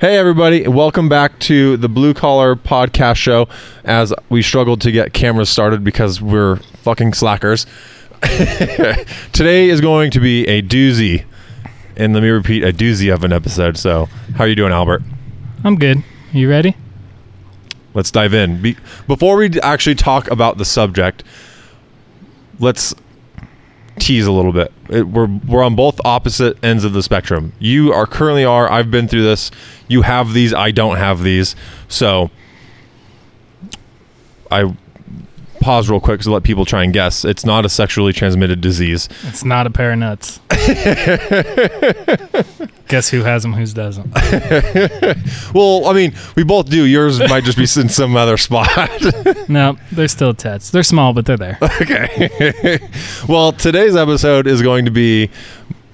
Hey, everybody. Welcome back to the Blue Collar Podcast Show as we struggled to get cameras started because we're fucking slackers. Today is going to be a doozy. And let me repeat, a doozy of an episode. So, how are you doing, Albert? I'm good. You ready? Let's dive in. Be- before we actually talk about the subject, let's tease a little bit. It, we're we're on both opposite ends of the spectrum. You are currently are. I've been through this. You have these. I don't have these. So I pause real quick to let people try and guess. It's not a sexually transmitted disease. It's not a pair of nuts. Guess who has them, who doesn't. Well, I mean, we both do. Yours might just be in some other spot. No, they're still tits. They're small, but they're there. okay. well, today's episode is going to be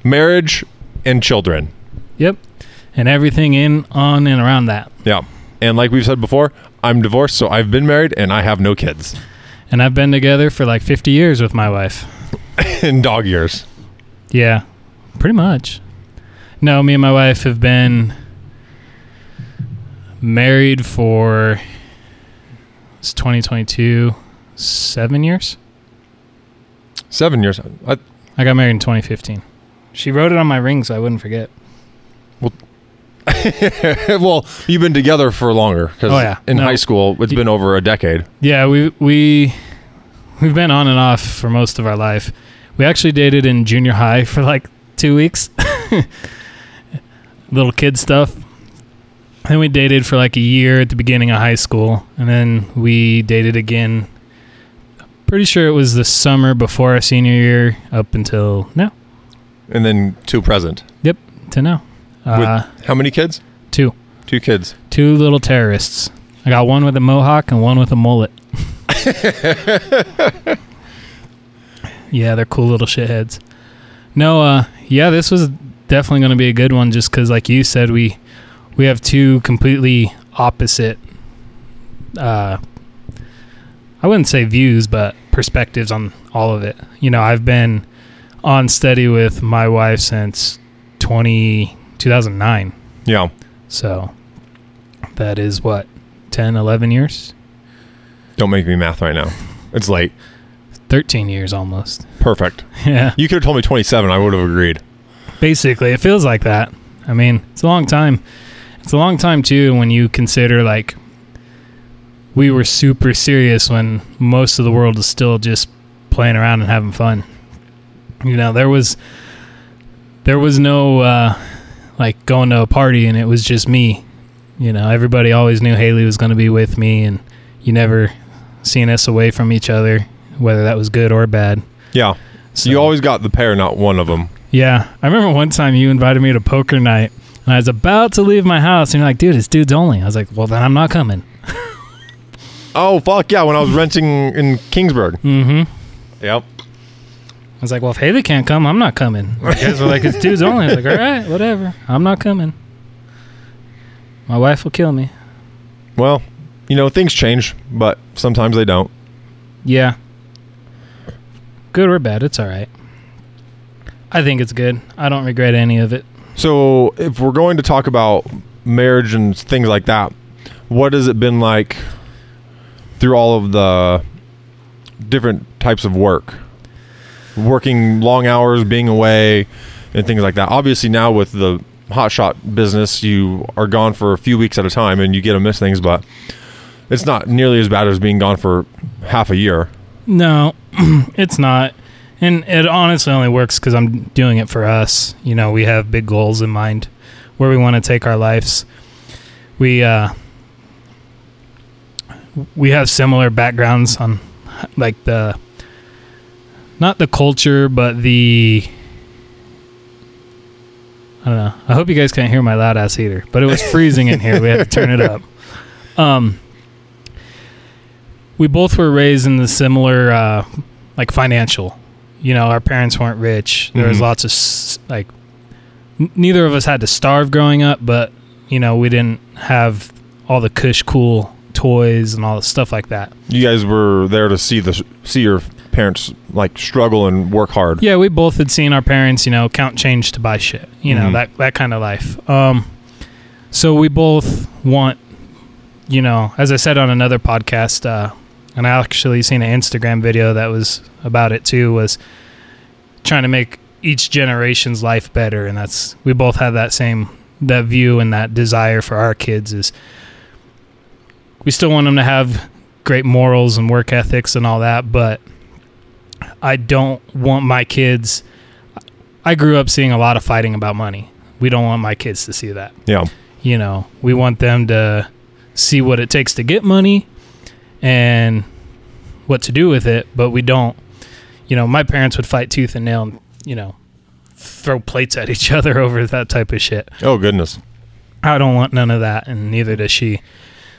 marriage and children. Yep. And everything in, on, and around that. Yeah. And like we've said before, I'm divorced, so I've been married and I have no kids. And I've been together for like 50 years with my wife. in dog years. Yeah, pretty much. No, me and my wife have been married for it's 2022, seven years. Seven years. I, I got married in 2015. She wrote it on my ring so I wouldn't forget. well, you've been together for longer because Oh, yeah. in No. high school it's been over a decade. Yeah, we we we've been on and off for most of our life. We actually dated in junior high for like two weeks. Little kid stuff. Then we dated for like a year at the beginning of high school, and then we dated again. Pretty sure it was the summer before our senior year, up until now. And then to present. Yep, to now, uh, With how many kids? two, Two kids. two little terrorists. I got one with a mohawk and one with a mullet. yeah, they're cool little shitheads. No, uh, yeah, this was definitely going to be a good one, just because, like you said, we we have two completely opposite. Uh, I wouldn't say views, but perspectives on all of it. You know, I've been on steady with my wife since 20, 2009. Yeah. So that is what 10, 11 years, Don't make me math right now. It's late. 13 years almost. Perfect. Yeah. You could have told me 27. I would have agreed. Basically, it feels like that. I mean, it's a long time. It's a long time too when you consider like we were super serious when most of the world is still just playing around and having fun. You know, there was there was no uh like going to a party and it was just me. You know, everybody always knew Haley was going to be with me and you never seen us away from each other, whether that was good or bad. Yeah. So You always got the pair, not one of them. Yeah, I remember one time you invited me to poker night, and I was about to leave my house, and you're like, "Dude, it's dudes only." I was like, "Well, then I'm not coming." Oh, fuck yeah. When I was renting in Kingsburg. Mm-hmm. Yep. I was like, "Well, if Haley can't come, I'm not coming." You guys were like, "It's dudes only." I was like, "All right, whatever. I'm not coming." My wife will kill me. Well, you know, things change, but sometimes they don't. Yeah. Good or bad, it's all right. I think it's good. I don't regret any of it. So, if we're going to talk about marriage and things like that, what has it been like through all of the different types of work? Working long hours, being away, and things like that. Obviously, now with the hotshot business, you are gone for a few weeks at a time and you get to miss things, but it's not nearly as bad as being gone for half a year. No, it's not. And it honestly only works because I'm doing it for us. You know, we have big goals in mind where we want to take our lives. We, uh, we have similar backgrounds on like the, not the culture, but the, I don't know. I hope you guys can't hear my loud ass either, but it was freezing in here. We had to turn it up. Um, we both were raised in the similar uh, like financial you know our parents weren't rich there was Mhm. lots of like n- neither of us had to starve growing up but you know we didn't have all the cush cool toys and all the stuff like that You guys were there to see the see your parents like struggle and work hard. yeah we both had seen our parents you know count change to buy shit you know Mhm. that that kind of life um so we both want, you know, as I said on another podcast, uh, and I actually seen an Instagram video that was about it too, was trying to make each generation's life better, and that's we both have that same that view and that desire for our kids is we still want them to have great morals and work ethics and all that, but I don't want my kids. I grew up seeing a lot of fighting about money. We don't want my kids to see that. Yeah. You know, we want them to see what it takes to get money and what to do with it, but we don't. You know, my parents would fight tooth and nail and, you know, throw plates at each other over that type of shit. Oh goodness. I don't want none of that, and neither does she.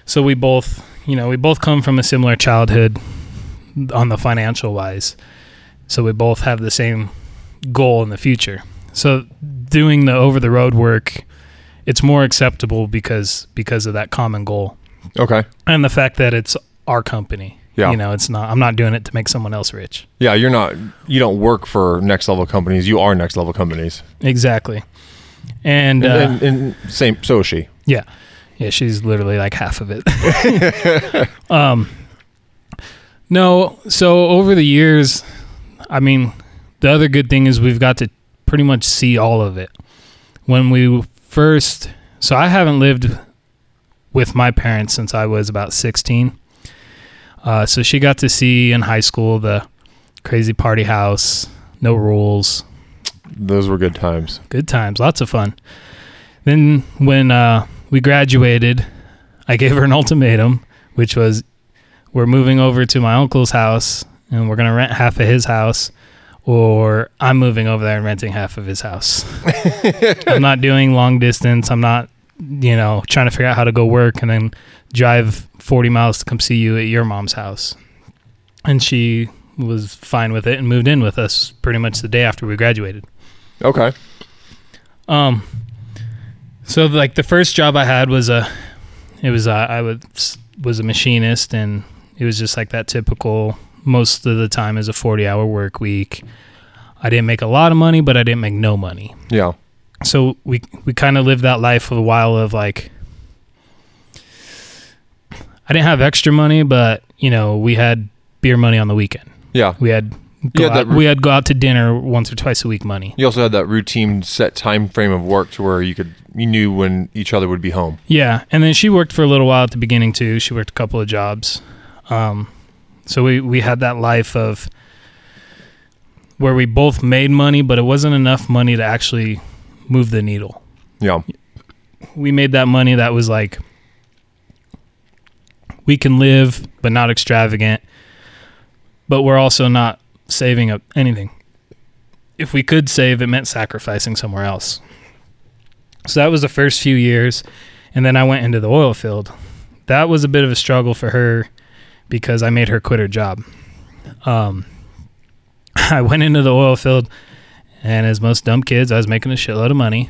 So we both, you know, we both come from a similar childhood on the financial wise. So we both have the same goal in the future. So doing the over the road work, it's more acceptable because because of that common goal Okay. and the fact that it's our company. Yeah. You know, it's not. I'm not doing it to make someone else rich. Yeah, you're not. You don't work for next level companies. You are next level companies. Exactly. And, And, uh, and, and same. So is she. Yeah. Yeah, she's literally like half of it. um No, so over the years, I mean, the other good thing is we've got to pretty much see all of it. When we first so I haven't lived with my parents since I was about 16. Uh, so she got to see in high school the crazy party house, no rules, Those were good times. good times, lots of fun. Then when uh, we graduated, I gave her an ultimatum, which was we're moving over to my uncle's house and we're going to rent half of his house, or I'm moving over there and renting half of his house. I'm not doing long distance. I'm not, you know, trying to figure out how to go work and then drive 40 miles to come see you at your mom's house. And she was fine with it and moved in with us pretty much the day after we graduated. Okay. Um. So like the first job I had was a, it was uh, I was was a machinist and it was just like that typical. Most of the time is a forty hour work week. I didn't make a lot of money, but I didn't make no money. Yeah. So we we kind of lived that life for a while of like. I didn't have extra money, but you know we had beer money on the weekend. Yeah. We had go had we had go out to dinner once or twice a week money. You also had that routine set time frame of work to where you could you knew when each other would be home. Yeah, and then she worked for a little while at the beginning too. She worked a couple of jobs, um, so we we had that life of where we both made money, but it wasn't enough money to actually move the needle. Yeah. We made that money that was like we can live, but not extravagant. But we're also not saving up anything. If we could save, it meant sacrificing somewhere else. So that was the first few years. And then I went into the oil field. That was a bit of a struggle for her because I made her quit her job. Um, I went into the oil field, and as most dumb kids, I was making a shitload of money.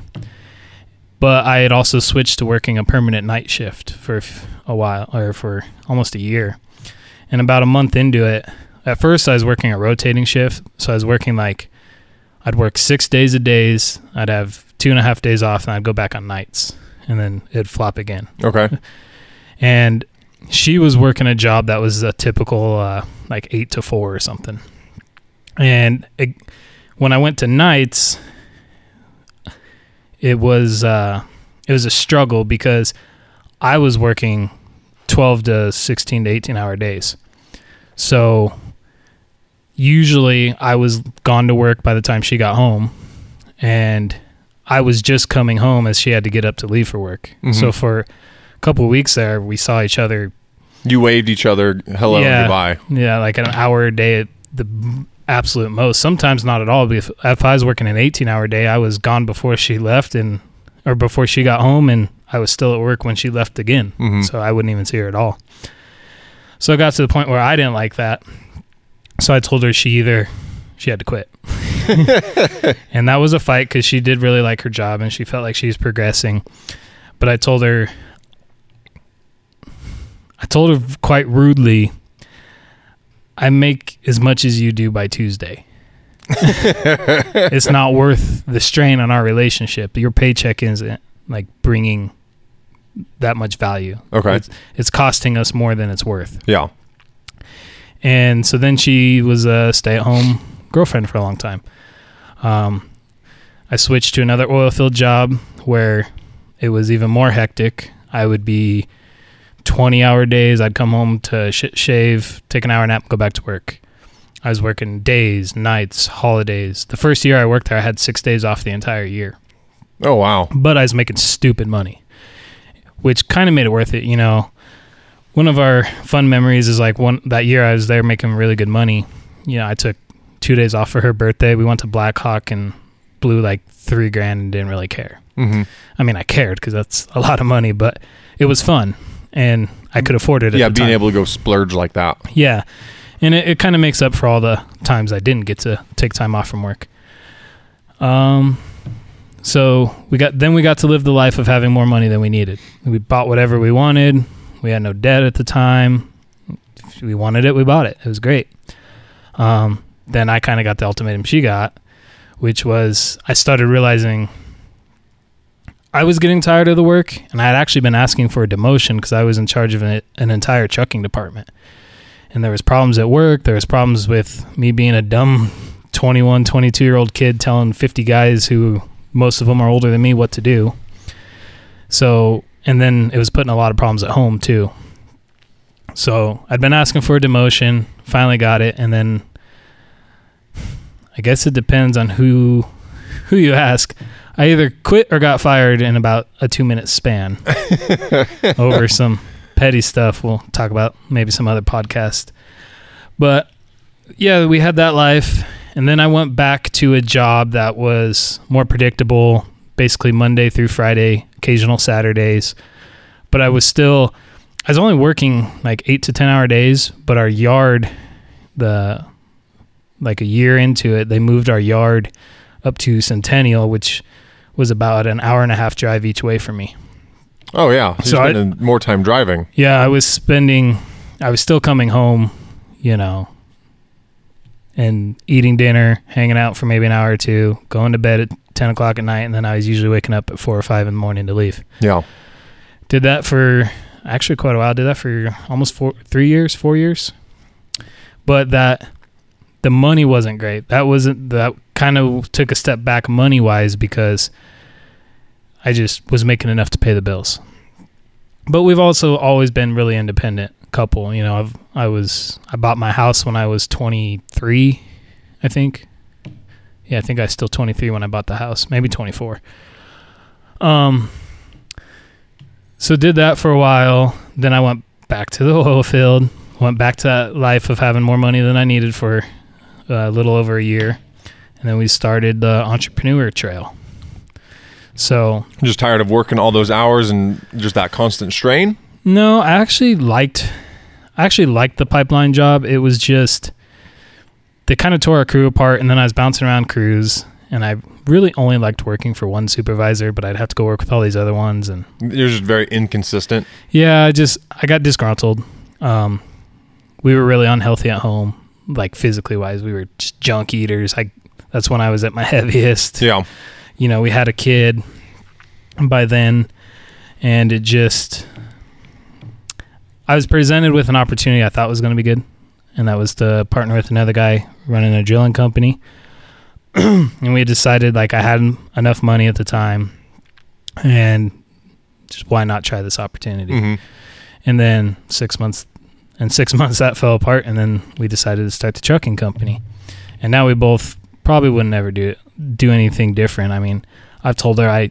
But I had also switched to working a permanent night shift for a while, or for almost a year. And about a month into it, at first I was working a rotating shift. So I was working like, I'd work six days a days. I'd have two and a half days off, and I'd go back on nights, and then it'd flop again. Okay. And she was working a job that was a typical uh, like eight to four or something. And it, when I went to nights, it was uh, it was a struggle because I was working twelve to sixteen to eighteen hour days. So usually I was gone to work by the time she got home, and I was just coming home as she had to get up to leave for work. Mhm. So for couple of weeks there, we saw each other You waved each other hello Yeah. and goodbye. yeah, like an hour a day at the absolute most. Sometimes not at all. If, if I was working an 18 hour day, I was gone before she left and or before she got home and I was still at work when she left again. Mhm. So I wouldn't even see her at all. So it got to the point where I didn't like that. So I told her she either she had to quit. and that was a fight cuz she did really like her job and she felt like she was progressing. But I told her I told her quite rudely I make as much as you do by Tuesday. it's not worth the strain on our relationship. Your paycheck isn't like bringing that much value. Okay. It's, it's costing us more than it's worth. Yeah. And so then she was a stay at home girlfriend for a long time. Um, I switched to another oil field job where it was even more hectic. I would be 20 hour days. I'd come home to sh- shave, take an hour nap, go back to work. I was working days, nights, holidays. The first year I worked there, I had six days off the entire year, Oh wow. but I was making stupid money, which kind of made it worth it. You know, one of our fun memories is like one that year I was there making really good money. You know, I took two days off for her birthday. We went to Black Hawk and blew like three grand and didn't really care. Mm-hmm. I mean, I cared because that's a lot of money, but it was fun and I could afford it. At Yeah, the being time. able to go splurge like that. Yeah. And it, it kind of makes up for all the times I didn't get to take time off from work. Um so we got then we got to live the life of having more money than we needed. We bought whatever we wanted. We had no debt at the time. If we wanted it, we bought it. It was great. Um then I kind of got the ultimatum she got, which was I started realizing I was getting tired of the work and I had actually been asking for a demotion because I was in charge of an, an entire trucking department. And there was problems at work. There was problems with me being a dumb 21 22 year old kid telling 50 guys who most of them are older than me what to do. So and then it was putting a lot of problems at home too. So i'd been asking for a demotion finally got it and then i guess it depends on who who you ask i either quit or got fired in about a two minute span. Over some petty stuff we'll talk about maybe some other podcast. But yeah we had that life and then i went back to a job that was more predictable basically monday through friday occasional saturdays. But i was still i was only working like eight to ten hour days but our yard the like a year into it they moved our yard up to centennial which was about an hour and a half drive each way for me Oh yeah. So So I- more time driving. yeah, I was spending, I was still coming home, you know, and eating dinner, hanging out for maybe an hour or two, going to bed at 10 o'clock at night, and then I was usually waking up at 4 or 5 in the morning to leave. Yeah. Did that for actually quite a while. Did that for almost four, three years, four years. But that, the money wasn't great. That wasn't, that kind of took a step back money wise because I just was making enough to pay the bills. But we've also always been really independent couple. You know, I've, I was, I bought my house when I was 23, I think. Yeah, I think I was still 23 when I bought the house, maybe 24. Um, so did that for a while. Then I went back to the oil field. Went back to that life of having more money than I needed for uh, a little over a year, and then we started the entrepreneur trail. So Just tired of working all those hours and just that constant strain. no, I actually liked, I actually liked the pipeline job. It was just they kind of tore our crew apart, and then I was bouncing around crews, and I really only liked working for one supervisor, but I'd have to go work with all these other ones, and You're just very inconsistent. Yeah, I just I got disgruntled. Um, we were really unhealthy at home, like physically wise. We were just junk eaters. I that's when I was at my heaviest. Yeah. You know, we had a kid by then, and it just I was presented with an opportunity I thought was going to be good, and that was to partner with another guy running a drilling company. and we had decided like I had enough money at the time, and just why not try this opportunity? hmm and then six months and six months that fell apart and then we decided to start the trucking company and now we both probably would never do it, do anything different i mean i've told her i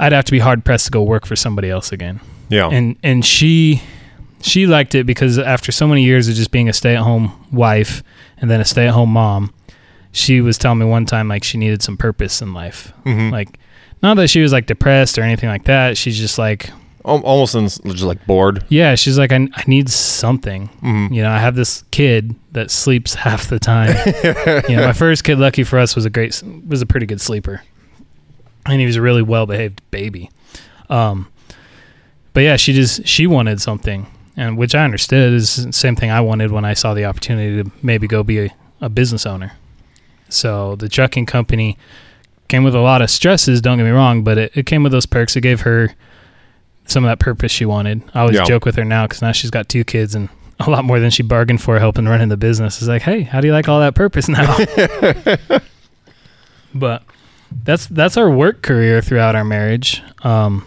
i'd have to be hard pressed to go work for somebody else again Yeah. and and she she liked it because after so many years of just being a stay-at-home wife and then a stay-at-home mom she was telling me one time like she needed some purpose in life Mhm. like not that she was like depressed or anything like that she's just like almost in, just like bored. yeah, she's like, I, I need something. Mhm. You know, I have this kid that sleeps half the time. you know, my first kid, lucky for us, was a great, was a pretty good sleeper, and he was a really well behaved baby. Um, but yeah, she just she wanted something, and which I understood is the same thing I wanted when I saw the opportunity to maybe go be a, a business owner. So the trucking company came with a lot of stresses. Don't get me wrong, but it, it came with those perks. It gave her some of that purpose she wanted. I always Yeah. joke with her now because now she's got two kids and a lot more than she bargained for helping running the business. It's like, hey, how do you like all that purpose now? but that's that's our work career throughout our marriage. Um,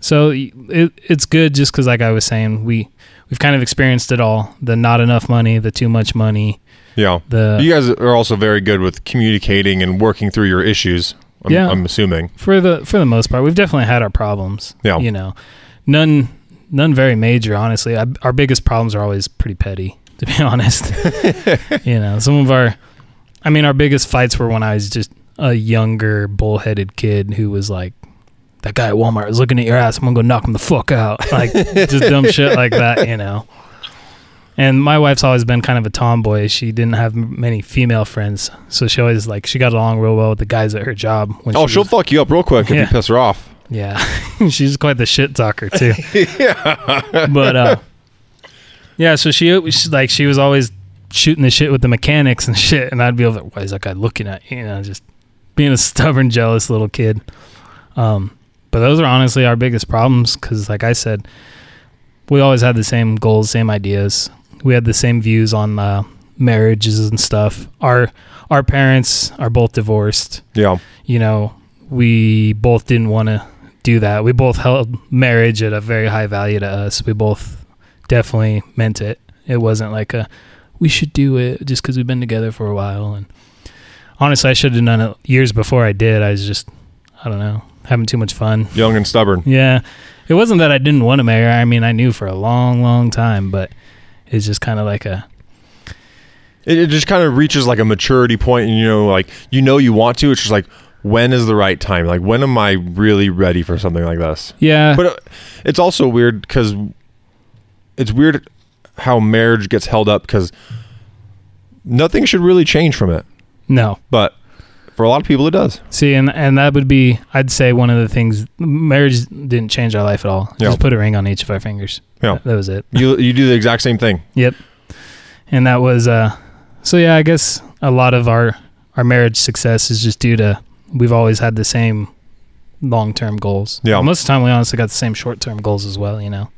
so it, it's good just because, like I was saying, we we've kind of experienced it all: the not enough money, the too much money, Yeah. the you guys are also very good with communicating and working through your issues. I'm, Yeah. I'm assuming. for the for the most part, we've definitely had our problems. Yeah. you know, none none very major. Honestly, I, our biggest problems are always pretty petty. To be honest, you know, some of our, I mean, our biggest fights were when I was just a younger bullheaded kid who was like, "That guy at Walmart is looking at your ass. I'm gonna go knock him the fuck out." Like just dumb shit like that, you know. And my wife's always been kind of a tomboy. She didn't have m- many female friends, so she always like she got along real well with the guys at her job. When Oh, she she'll was- fuck you up real quick if you piss her off. yeah, she's quite the shit talker too. yeah. But uh, yeah, so she was like she was always shooting the shit with the mechanics and shit, and I'd be over, why is that guy looking at you? You know, just being a stubborn, jealous little kid. Um, but those are honestly our biggest problems because, like I said, we always had the same goals, same ideas. We had the same views on uh, marriages and stuff. Our our parents are both divorced Yeah. you know, we both didn't want to do that. We both held marriage at a very high value to us. We both definitely meant it. It wasn't like a we should do it just because we've been together for a while. And honestly, I should have done it years before I did. I was just, I don't know, having too much fun. Young and stubborn. Yeah, it wasn't that I didn't want to marry. I mean, I knew for a long, long time, but it's just kind of like a It, it just kind of reaches like a maturity point, and you know, like you know you want to. It's just like when is the right time? Like when am I really ready for something like this? yeah. But uh, it's also weird because it's weird how marriage gets held up because nothing should really change from it. no, But for a lot of people, it does. See, and and that would be, I'd say, one of the things. Marriage didn't change our life at all. Yeah. Just put a ring on each of our fingers. Yeah. that, that was it. You you do the exact same thing. Yep. And that was, uh, so yeah, I guess a lot of our our marriage success is just due to we've always had the same long term goals. Yeah. Most of the time, we honestly got the same short term goals as well. You know,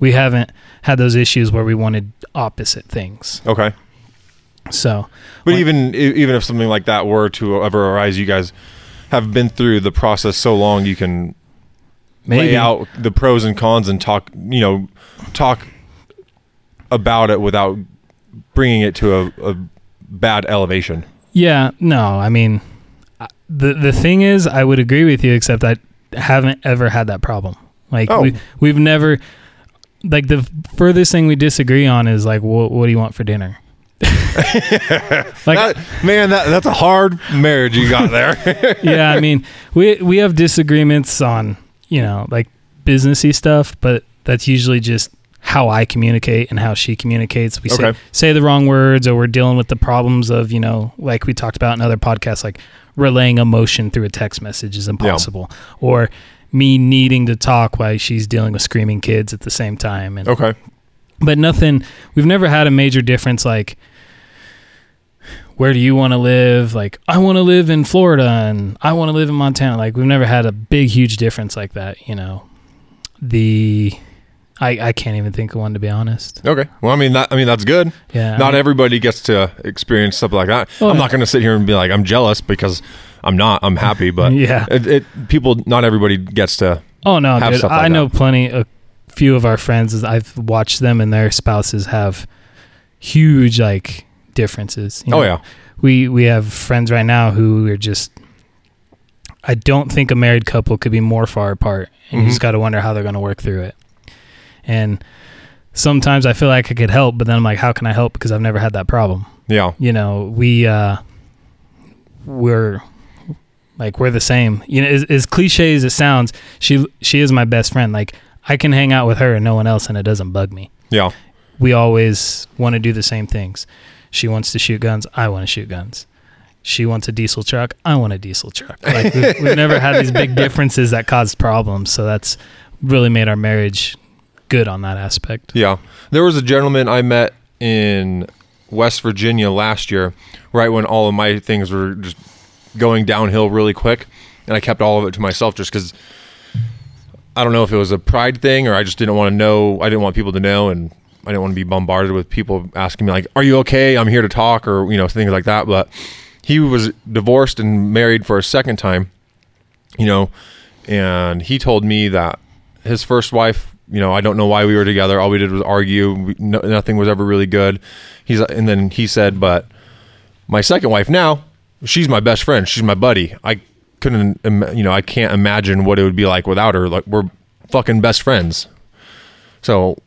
we haven't had those issues where we wanted opposite things. Okay. So But Like- even even if something like that were to ever arise, you guys have been through the process so long, you can maybe lay out the pros and cons and talk. You know, talk about it without bringing it to a, a bad elevation. Yeah, no, I mean, uh, the the thing is, I would agree with you, except I haven't ever had that problem. Like Oh. we we've never, like the furthest thing we disagree on is like, what what do you want for dinner? like, That- man, that that's a hard marriage you got there. yeah, I mean, we we have disagreements on you know like businessy stuff, but that's usually just how I communicate and how she communicates. We say Okay. say the wrong words, or we're dealing with the problems of you know like we talked about in other podcasts, like relaying emotion through a text message is impossible, or me needing to talk while she's dealing with screaming kids at the same time, and okay. but nothing we've never had a major difference like where do you want to live like i want to live in florida and i want to live in montana like we've never had a big huge difference like that you know the i i can't even think of one to be honest Okay. Well, I mean that. I mean that's good. yeah Not I- everybody gets to experience stuff like that. Oh, I'm not going to sit here and be like I'm jealous because I'm not. I'm happy, but yeah it, it people. Not everybody gets to. oh no have dude, stuff like i know that. plenty a few of our friends i've watched them and their spouses have huge like differences you Oh yeah. we we have friends right now who are just I don't think a married couple could be more far apart and you Mhm. just got to wonder how they're going to work through it. And sometimes I feel like I could help but then I'm like how can I help because I've never had that problem. Yeah. You know, we uh we're like we're the same. You know, as, as cliche as it sounds, she she is my best friend. Like I can hang out with her and no one else and it doesn't bug me Yeah. we always want to do the same things. She wants to shoot guns. I want to shoot guns. She wants a diesel truck. I want a diesel truck. Like we've, we've never had these big differences that cause problems. So that's really made our marriage good on that aspect. Yeah. There was a gentleman I met in West Virginia last year, right when all of my things were just going downhill really quick, and I kept all of it to myself just because I don't know if it was a pride thing or I just didn't want to know. I didn't want people to know, and I didn't want to be bombarded with people asking me like, "Are you okay? I'm here to talk," or you know things like that. But he was divorced and married for a second time, you know, and he told me that his first wife, you know, I don't know why we were together. All we did was argue. We, no, nothing was ever really good. He's and then he said, but my second wife now, she's my best friend. She's my buddy. I couldn't, you know, I can't imagine what it would be like without her. Like we're fucking best friends. So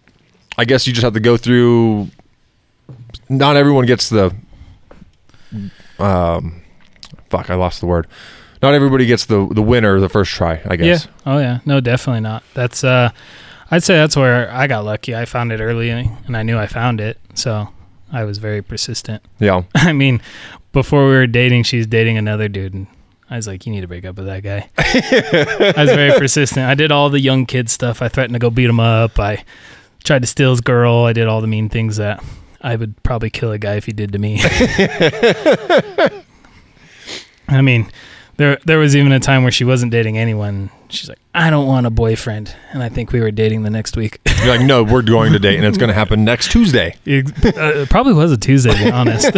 I guess you just have to go through. Not everyone gets the. Um, fuck, I lost the word. Not everybody gets the the winner the first try. I guess. Yeah. Oh yeah. No, definitely not. That's uh I'd say that's where I got lucky. I found it early and I knew I found it. So I was very persistent. Yeah. I mean, before we were dating, she's dating another dude and I was like, you need to break up with that guy. I was very persistent. I did all the young kid stuff. I threatened to go beat him up. I tried to steal his girl. I did all the mean things that I would probably kill a guy if he did to me. I mean, there there was even a time where she wasn't dating anyone. She's like, I don't want a boyfriend, and I think we were dating the next week. You're like, no, we're going to date, and it's going to happen next Tuesday. it, uh, it probably was a Tuesday, to be honest.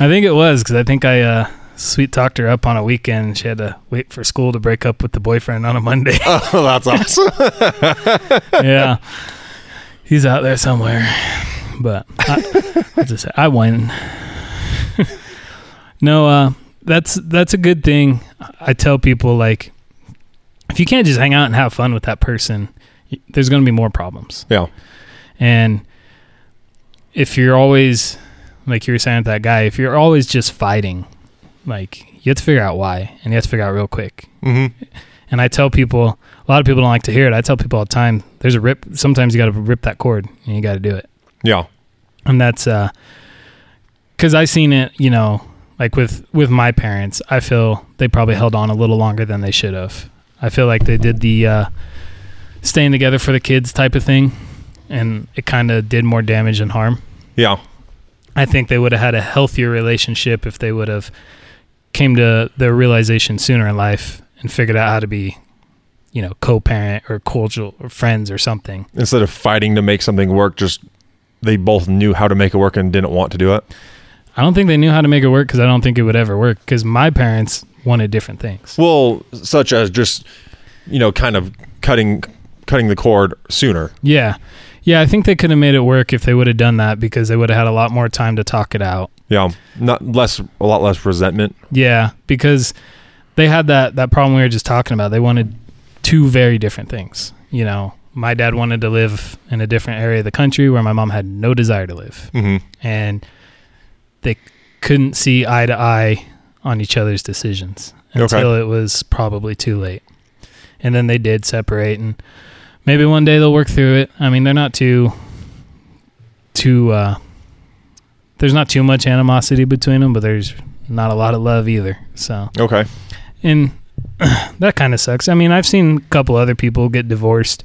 I think it was because I think I uh, sweet talked her up on a weekend. She had to wait for school to break up with the boyfriend on a Monday. Oh, that's awesome. yeah, he's out there somewhere. But I, I just I won. no, uh, that's that's a good thing. I tell people like, if you can't just hang out and have fun with that person, there's going to be more problems. Yeah. And if you're always like you were saying with that guy, if you're always just fighting, like you have to figure out why, and you have to figure out real quick. Mm-hmm. And I tell people, a lot of people don't like to hear it. I tell people all the time, there's a rip. Sometimes you got to rip that cord, and you got to do it. Yeah. And that's uh, because I seen it. You know, like with with my parents, I feel they probably held on a little longer than they should have. I feel like they did the uh, staying together for the kids type of thing, and it kind of did more damage than harm. Yeah. I think they would have had a healthier relationship if they would have came to the realization sooner in life and figured out how to be, you know, co-parent or cordial or friends or something. Instead of fighting to make something work, just they both knew how to make it work and didn't want to do it. I don't think they knew how to make it work because I don't think it would ever work because my parents wanted different things. Well, such as just you know, kind of cutting cutting the cord sooner. Yeah. Yeah, I think they could have made it work if they would have done that because they would have had a lot more time to talk it out. Yeah. Not less a lot less resentment. Yeah, because they had that that problem we were just talking about. They wanted two very different things. You know, my dad wanted to live in a different area of the country where my mom had no desire to live, Mm-hmm. and they couldn't see eye to eye on each other's decisions Okay. until it was probably too late. And then they did separate, and maybe one day they'll work through it. I mean, they're not too too. uh There's not too much animosity between them, but there's not a lot of love either. So, Okay. and that kind of sucks. I mean, I've seen a couple other people get divorced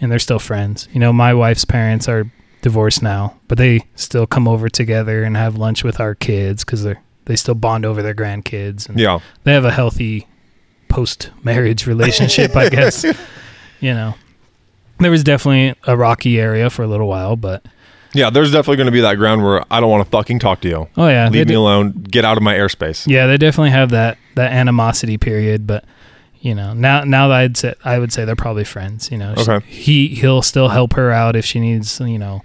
and they're still friends. You know, my wife's parents are divorced now, but they still come over together and have lunch with our kids because they're they still bond over their grandkids and Yeah. they have a healthy post marriage relationship, I guess. You know, there was definitely a rocky area for a little while, but Yeah, there's definitely going to be that ground where I don't want to fucking talk to you. oh yeah, Leave me d- alone. Get out of my airspace. Yeah, they definitely have that that animosity period, but you know, now now that I'd say I would say they're probably friends. You know, She- he he'll still help her out if she needs you know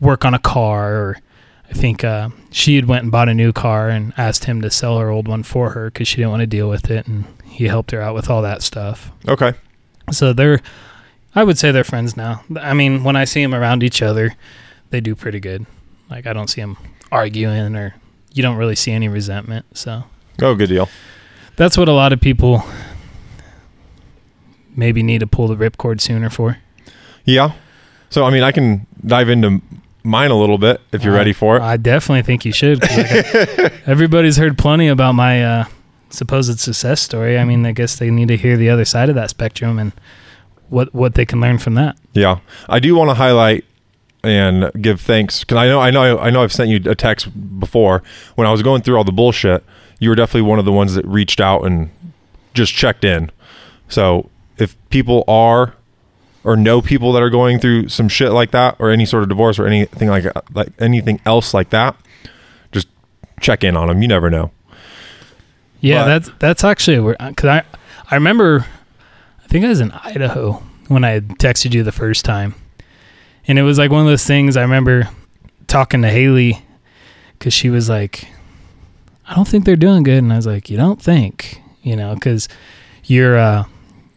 work on a car or. I think uh, she had went and bought a new car and asked him to sell her old one for her because she didn't want to deal with it, and he helped her out with all that stuff. Okay. So they're, I would say they're friends now. I mean, when I see them around each other, they do pretty good. Like I don't see them arguing or you don't really see any resentment. So Oh, good deal. that's what a lot of people maybe need to pull the ripcord sooner for. Yeah. So I mean, I can dive into mine a little bit if you're Uh, ready for it. I definitely think you should. like, everybody's heard plenty about my uh, supposed success story. I mean, I guess they need to hear the other side of that spectrum and what what they can learn from that. Yeah, I do want to highlight and give thanks because I know I know I know I've sent you a text before when I was going through all the bullshit. You were definitely one of the ones that reached out and just checked in. So if people are or know people that are going through some shit like that or any sort of divorce or anything like like anything else like that, just check in on them. You never know. Yeah, But- that's that's actually because I I remember I think I was in Idaho when I texted you the first time, and it was like one of those things. I remember talking to Haley because she was like, "I don't think they're doing good," and I was like, "You don't think?" You know, because your uh,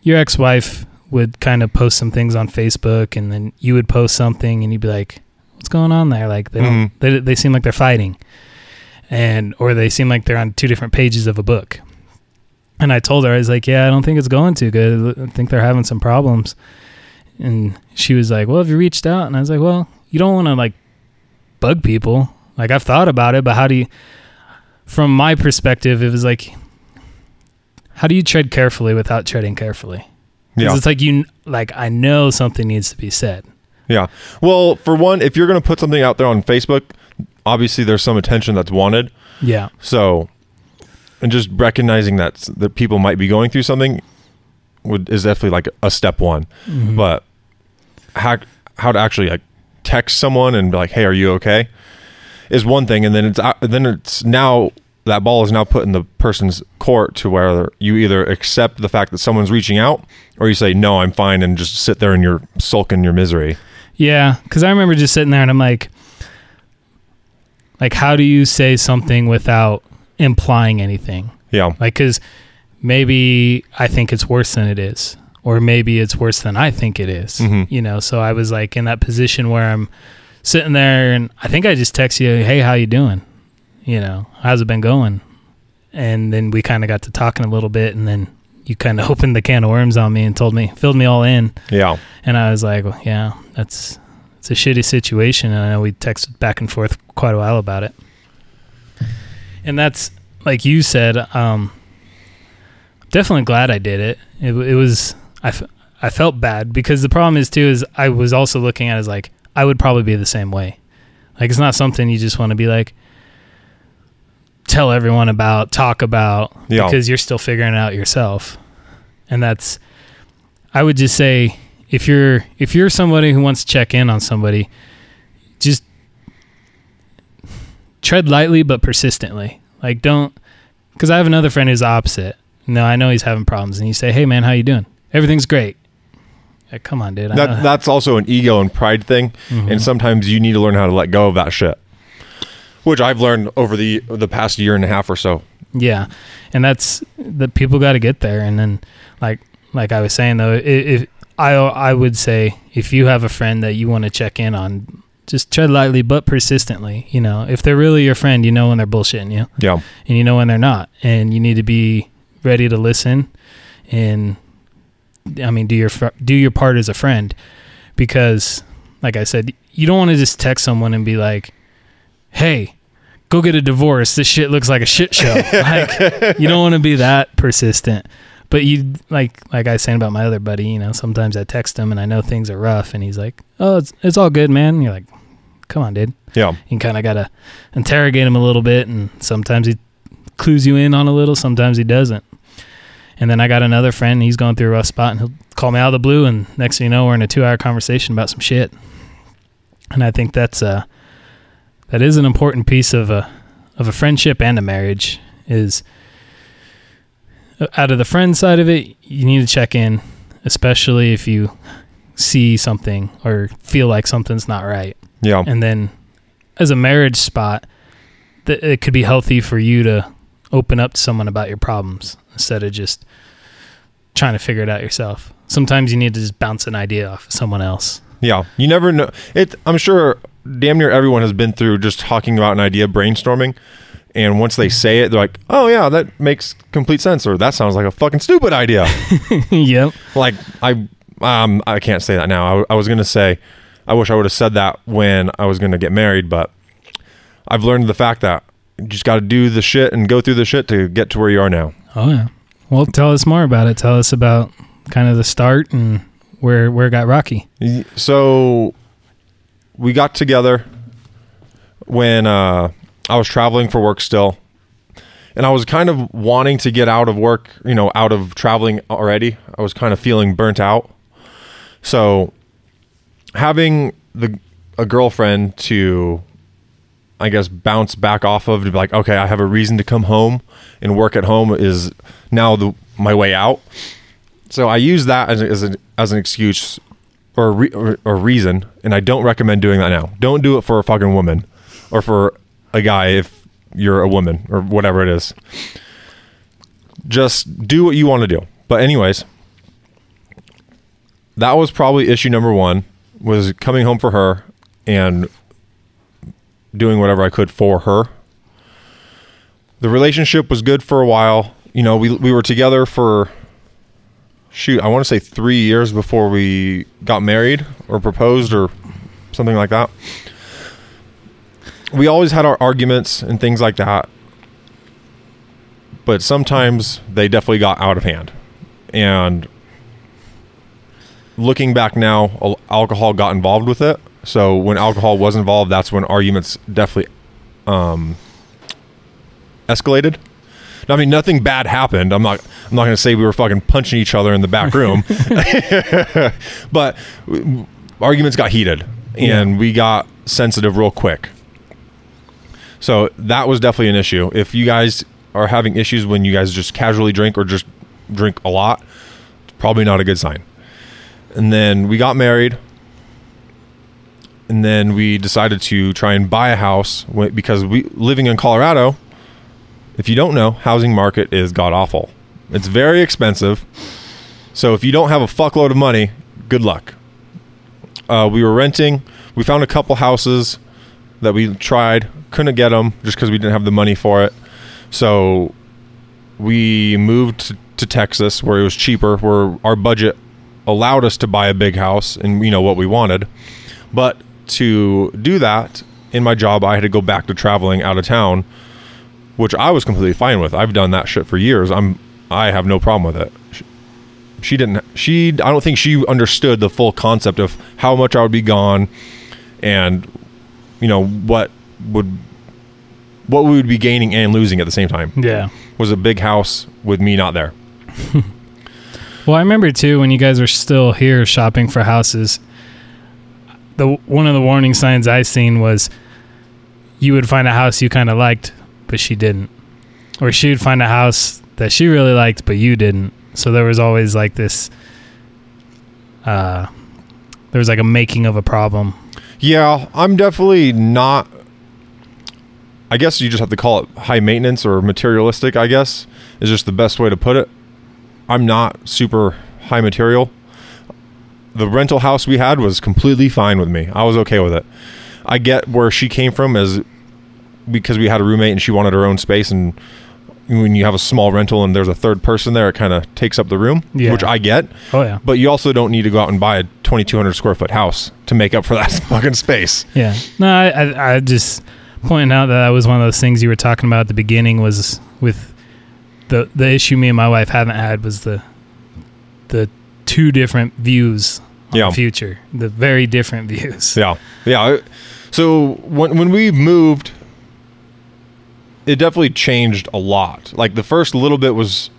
your ex wife would kind of post some things on Facebook, and then you would post something, and you'd be like, "What's going on there?" Like they don't, Mhm. they they seem like they're fighting and or they seem like they're on two different pages of a book. And I told her I was like, "Yeah, I don't think it's going too good. I think they're having some problems." And she was like, "Well, have you reached out?" And I was like, "Well, you don't want to like bug people. Like I've thought about it, but how do you from my perspective, it was like how do you tread carefully without treading carefully? Yeah. it's like you like I know something needs to be said. Yeah. Well, for one, if you're going to put something out there on Facebook, obviously there's some attention that's wanted. Yeah. So, and just recognizing that that people might be going through something would is definitely like a step one. Mhm. But how how to actually like text someone and be like, "Hey, are you okay?" is one thing, and then it's out- then it's now that ball is now put in the person's court to where you either accept the fact that someone's reaching out or you say, "No, I'm fine," and just sit there in your sulk in your misery. Yeah, because I remember just sitting there and I'm like, like, how do you say something without implying anything? Yeah. Like, because maybe I think it's worse than it is, or maybe it's worse than I think it is, Mhm. You know, so I was like in that position where I'm sitting there, and I think I just text you, "Hey, how you doing? You know, how's it been going?" And then we kind of got to talking a little bit, and then you kind of opened the can of worms on me and told me, filled me all in. Yeah. And I was like, well, yeah, that's it's a shitty situation. And I know we texted back and forth quite a while about it. And that's like you said, um, definitely glad I did it. It, it was I, f- I felt bad because the problem is too is I was also looking at it as like I would probably be the same way. Like it's not something you just want to be like tell everyone about, talk about Yeah. because you're still figuring it out yourself. And that's I would just say if you're if you're somebody who wants to check in on somebody, just tread lightly but persistently. Like don't because I have another friend who's opposite. No, I know he's having problems, and you say, "Hey, man, how you doing? Everything's great." Like, come on, dude. That that's also an ego and pride thing, Mhm. and sometimes you need to learn how to let go of that shit. Which I've learned over the the past year and a half or so. Yeah, and that's the people got to get there. And then, like like I was saying though, i- if I I would say if you have a friend that you want to check in on, just tread lightly but persistently. You know, if they're really your friend, you know when they're bullshitting you, Yeah. and you know when they're not, and you need to be ready to listen. And I mean, do your do your part as a friend, because like I said, you don't want to just text someone and be like, "Hey." Go get a divorce. This shit looks like a shit show. like, you don't want to be that persistent but you like like I was saying about my other buddy, you know, sometimes I text him and I know things are rough and he's like, "Oh, it's it's all good, man." And you're like, "Come on, dude." Yeah. You kind of got to interrogate him a little bit and sometimes he clues you in on a little, sometimes he doesn't. And then I got another friend, he's going through a rough spot and he'll call me out of the blue and next thing you know, we're in a 2-hour conversation about some shit. And I think that's uh that is an important piece of a of a friendship and a marriage is out of the friend side of it, you need to check in, especially if you see something or feel like something's not right. Yeah. And then as a marriage spot, it could be healthy for you to open up to someone about your problems instead of just trying to figure it out yourself. Sometimes you need to just bounce an idea off of someone else. Yeah. You never know. It. I'm sure damn near everyone has been through just talking about an idea, brainstorming, and once they say it, they're like, "Oh yeah, that makes complete sense," or "That sounds like a fucking stupid idea." yep. like I, um, I can't say that now. I, I was gonna say, I wish I would have said that when I was gonna get married, but I've learned the fact that you just got to do the shit and go through the shit to get to where you are now. Oh yeah. Well, tell us more about it. Tell us about kind of the start and where where it got rocky. So we got together when uh, I was traveling for work still, and I was kind of wanting to get out of work, you know, out of traveling already. I was kind of feeling burnt out. So having the a girlfriend to I guess bounce back off of to be like, okay, I have a reason to come home and work at home is now the my way out. So I use that as, as, a, as an excuse or a, re, or, or reason, and I don't recommend doing that now. Don't do it for a fucking woman or for a guy if you're a woman or whatever it is. Just do what you want to do. But anyways, that was probably issue number one was coming home for her and doing whatever I could for her. The relationship was good for a while. You know, we we were together for shoot, I want to say 3 years before we got married or proposed or something like that. We always had our arguments and things like that. But sometimes they definitely got out of hand. And looking back now, alcohol got involved with it. So when alcohol was involved, that's when arguments definitely um, escalated. I mean, nothing bad happened. I'm not. I'm not going to say we were fucking punching each other in the back room, but w- arguments got heated and we got sensitive real quick. So that was definitely an issue. If you guys are having issues when you guys just casually drink or just drink a lot, it's probably not a good sign. And then we got married. And then we decided to try and buy a house because we living in Colorado, if you don't know, housing market is god awful. It's very expensive. So if you don't have a fuckload of money, good luck. Uh, we were renting. We found a couple houses that we tried, couldn't get them just because we didn't have the money for it. So we moved to, to Texas where it was cheaper, where our budget allowed us to buy a big house and you know what we wanted. But to do that in my job, I had to go back to traveling out of town, which I was completely fine with. I've done that shit for years. I'm I have no problem with it. She, she didn't she I don't think she understood the full concept of how much I would be gone and you know what would what we would be gaining and losing at the same time Yeah. was a big house with me not there. Well, I remember too when you guys were still here shopping for houses. The one of the warning signs I seen was you would find a house you kind of liked, but she didn't, or she would find a house that she really liked, but you didn't. So there was always like this. Uh, there was like a making of a problem. Yeah, I'm definitely not. I guess you just have to call it high maintenance or materialistic. I guess is just the best way to put it. I'm not super high material. The rental house we had was completely fine with me. I was okay with it. I get where she came from as because we had a roommate and she wanted her own space and when you have a small rental and there's a third person there it kind of takes up the room, Yeah. which I get. Oh yeah, But you also don't need to go out and buy a 2200 square foot house to make up for that fucking space. yeah. No, I, I, I just pointing out that that was one of those things you were talking about at the beginning was with the the issue me and my wife haven't had was the the two different views on Yeah. the future, the very different views. Yeah, yeah. So when when we moved, it definitely changed a lot. Like the first little bit was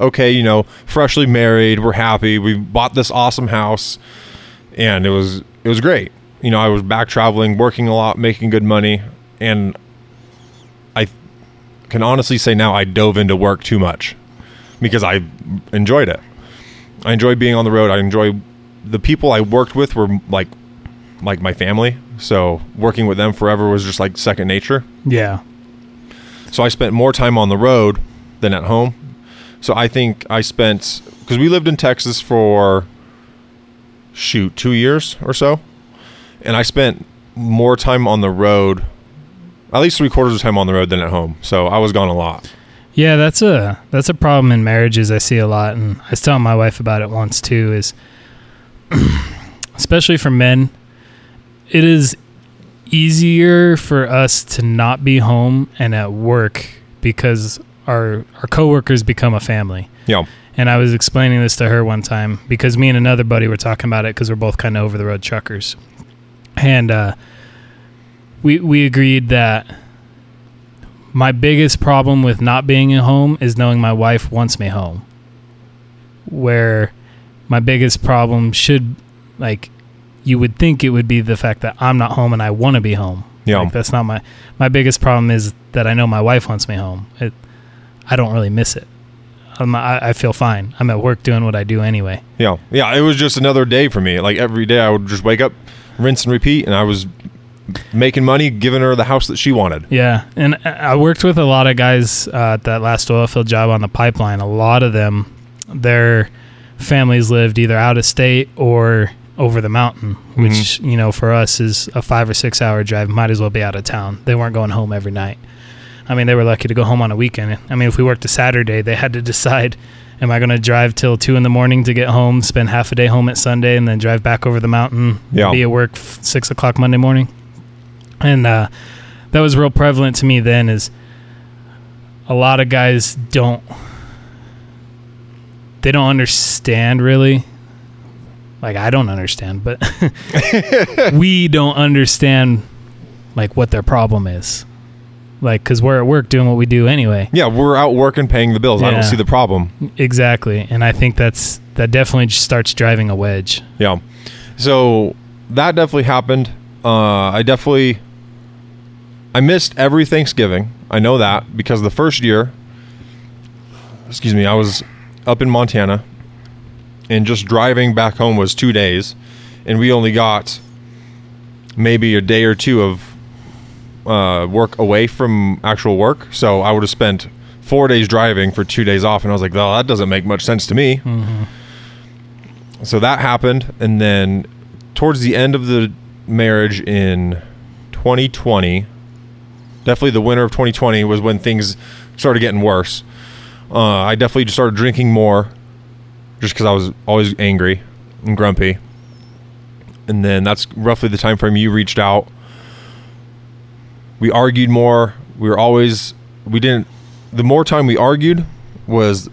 okay, you know, freshly married, we're happy, we bought this awesome house, and it was it was great. You know, I was back traveling, working a lot, making good money, and I can honestly say now I dove into work too much because I enjoyed it. I enjoyed being on the road. I enjoy the people I worked with were like like my family. So working with them forever was just like second nature. Yeah. So I spent more time on the road than at home. So I think I spent because we lived in Texas for shoot two years or so, and I spent more time on the road, at least three quarters of the time on the road than at home. So I was gone a lot. Yeah, that's a that's a problem in marriages I see a lot and I was telling my wife about it once too is especially for men it is easier for us to not be home and at work because our our coworkers become a family. Yeah, And I was explaining this to her one time because me and another buddy were talking about it because we're both kind of over the road truckers, and uh, we we agreed that my biggest problem with not being at home is knowing my wife wants me home. Where my biggest problem should like you would think it would be the fact that I'm not home and I want to be home. Yeah. Like that's not my my biggest problem is that I know my wife wants me home. It, I don't really miss it. I'm, I, I feel fine. I'm at work doing what I do anyway. Yeah. Yeah. It was just another day for me. Like every day I would just wake up, rinse and repeat, and I was making money, giving her the house that she wanted. Yeah, and I worked with a lot of guys uh, at that last oil field job on the pipeline. A lot of them, their families lived either out of state or over the mountain, which you know for us is a five or six hour drive. Might as well be out of town. They weren't going home every night. I mean, they were lucky to go home on a weekend. I mean, if we worked a Saturday, they had to decide. Am I going to drive till two in the morning to get home, spend half a day home at Sunday, and then drive back over the mountain, Yeah. be at work f- six o'clock Monday morning? And uh, that was real prevalent to me then. Is a lot of guys don't they don't understand really. Like I don't understand, but we don't understand like what their problem is. Like cuz we're at work doing what we do anyway. Yeah. We're out working, paying the bills. I don't see the problem. Exactly. And I think that's that definitely just starts driving a wedge. Yeah. So that definitely happened. Uh, I definitely I missed every Thanksgiving. I know that because the first year, excuse me, I was up in Montana, and just driving back home was two days, and we only got maybe a day or two of uh, work away from actual work. So I would have spent four days driving for two days off, and I was like, "Oh, that doesn't make much sense to me." so that happened and then towards the end of the marriage in 2020 definitely the winter of 2020 was when things started getting worse uh, i definitely just started drinking more just because i was always angry and grumpy and then that's roughly the time frame you reached out we argued more we were always we didn't the more time we argued was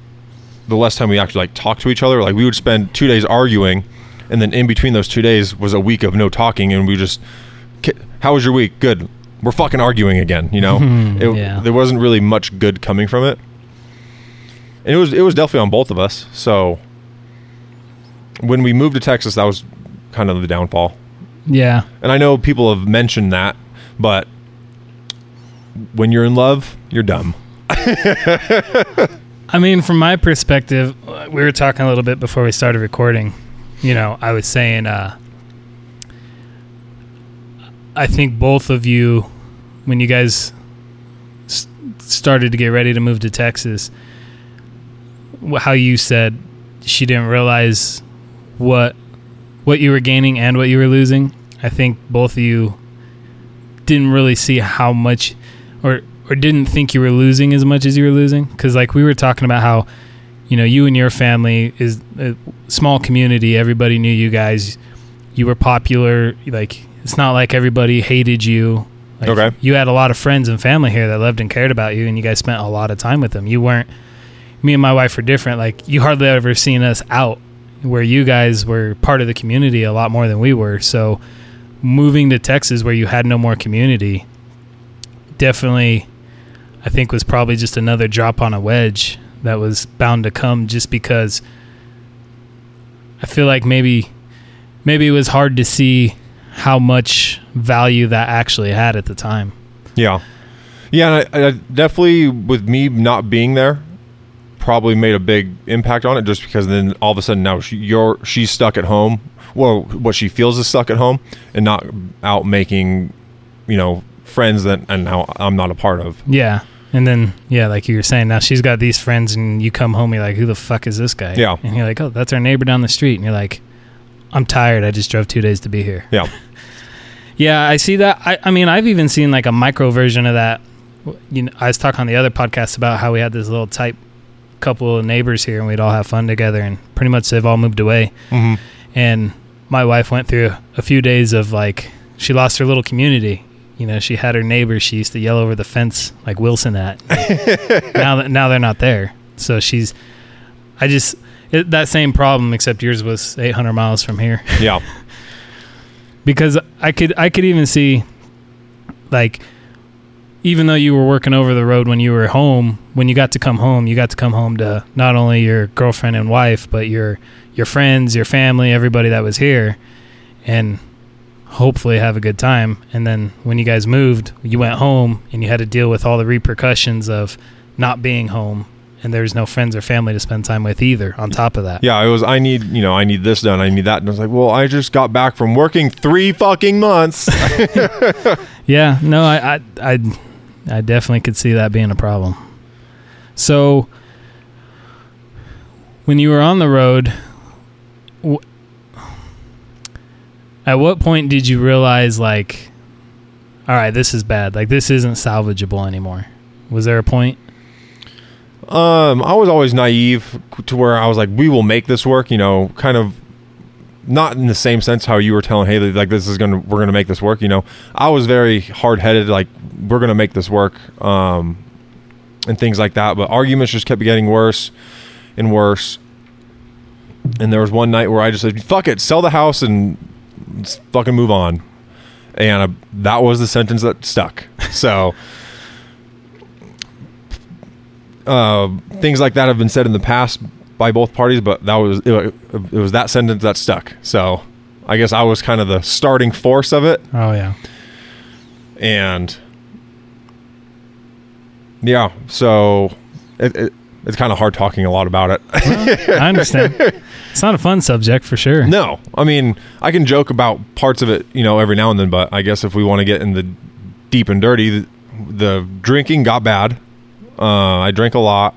the less time we actually like talked to each other. Like we would spend two days arguing, and then in between those two days was a week of no talking, and we just, how was your week? Good. We're fucking arguing again. You know, it, Yeah. there wasn't really much good coming from it, and it was it was definitely on both of us. So when we moved to Texas, that was kind of the downfall. Yeah. And I know people have mentioned that, but when you're in love, you're dumb. I mean, from my perspective, uh, we were talking a little bit before we started recording. You know, I was saying, uh, I think both of you, when you guys started to get ready to move to Texas, how you said she didn't realize what what you were gaining and what you were losing. I think both of you didn't really see how much or or didn't think you were losing as much as you were losing because like we were talking about how you know you and your family is a small community everybody knew you guys you were popular like it's not like everybody hated you. Like, Okay. you had a lot of friends and family here that loved and cared about you and you guys spent a lot of time with them. You weren't me and my wife were different. Like you hardly ever seen us out where you guys were part of the community a lot more than we were. So moving to texas where you had no more community definitely I think was probably just another drop on a wedge that was bound to come just because I feel like maybe maybe it was hard to see how much value that actually had at the time. Yeah, yeah, and I, I definitely with me not being there, probably made a big impact on it. Just because then all of a sudden now she, you're she's stuck at home. Well, what she feels is stuck at home and not out making, you know, friends that and now I'm not a part of. Yeah. And then yeah, like you were saying, now she's got these friends and you come home, you're like, Who the fuck is this guy? Yeah. And you're like, Oh, that's our neighbor down the street and you're like, I'm tired, I just drove two days to be here. Yeah, Yeah, I see that. I, I mean, I've even seen like a micro version of that. You know, I was talking on the other podcast about how we had this little type couple of neighbors here, and we'd all have fun together. And pretty much they've all moved away. hmm And my wife went through a few days of like she lost her little community. You know, she had her neighbors she used to yell over the fence like Wilson at. now that now they're not there, so she's. I just it, that same problem, except yours was 800 miles from here. Yeah, because I could I could even see like even though you were working over the road when you were home, when you got to come home, you got to come home to not only your girlfriend and wife, but your your friends, your family, everybody that was here, and hopefully have a good time. And then when you guys moved, you went home and you had to deal with all the repercussions of not being home and there's no friends or family to spend time with either on top of that. Yeah, it was I need, you know, I need this done, I need that. And I was like, well, I just got back from working 3 fucking months. Yeah, no, I, I, I, I definitely could see that being a problem. So, when you were on the road, w- at what point did you realize, like, all right, this is bad. Like, this isn't salvageable anymore? Was there a point? Um, I was always naive to where I was like, we will make this work, you know, kind of not in the same sense how you were telling Haley like this is gonna we're gonna make this work, you know. I was very hard headed, like we're gonna make this work, um, and things like that. But arguments just kept getting worse and worse. And there was one night where I just said, "Fuck it, sell the house and fucking move on." And that was the sentence that stuck. So uh, things like that have been said in the past by both parties, but that was it, it was that sentence that stuck. So I guess I was kind of the starting force of it, Oh yeah, and yeah, so it, it, it's kind of hard talking a lot about it. I understand. it's not a fun subject for sure. no, I mean I can joke about parts of it, you know, every now and then, but I guess if we want to get in the deep and dirty, the, the drinking got bad. Uh, I drank a lot,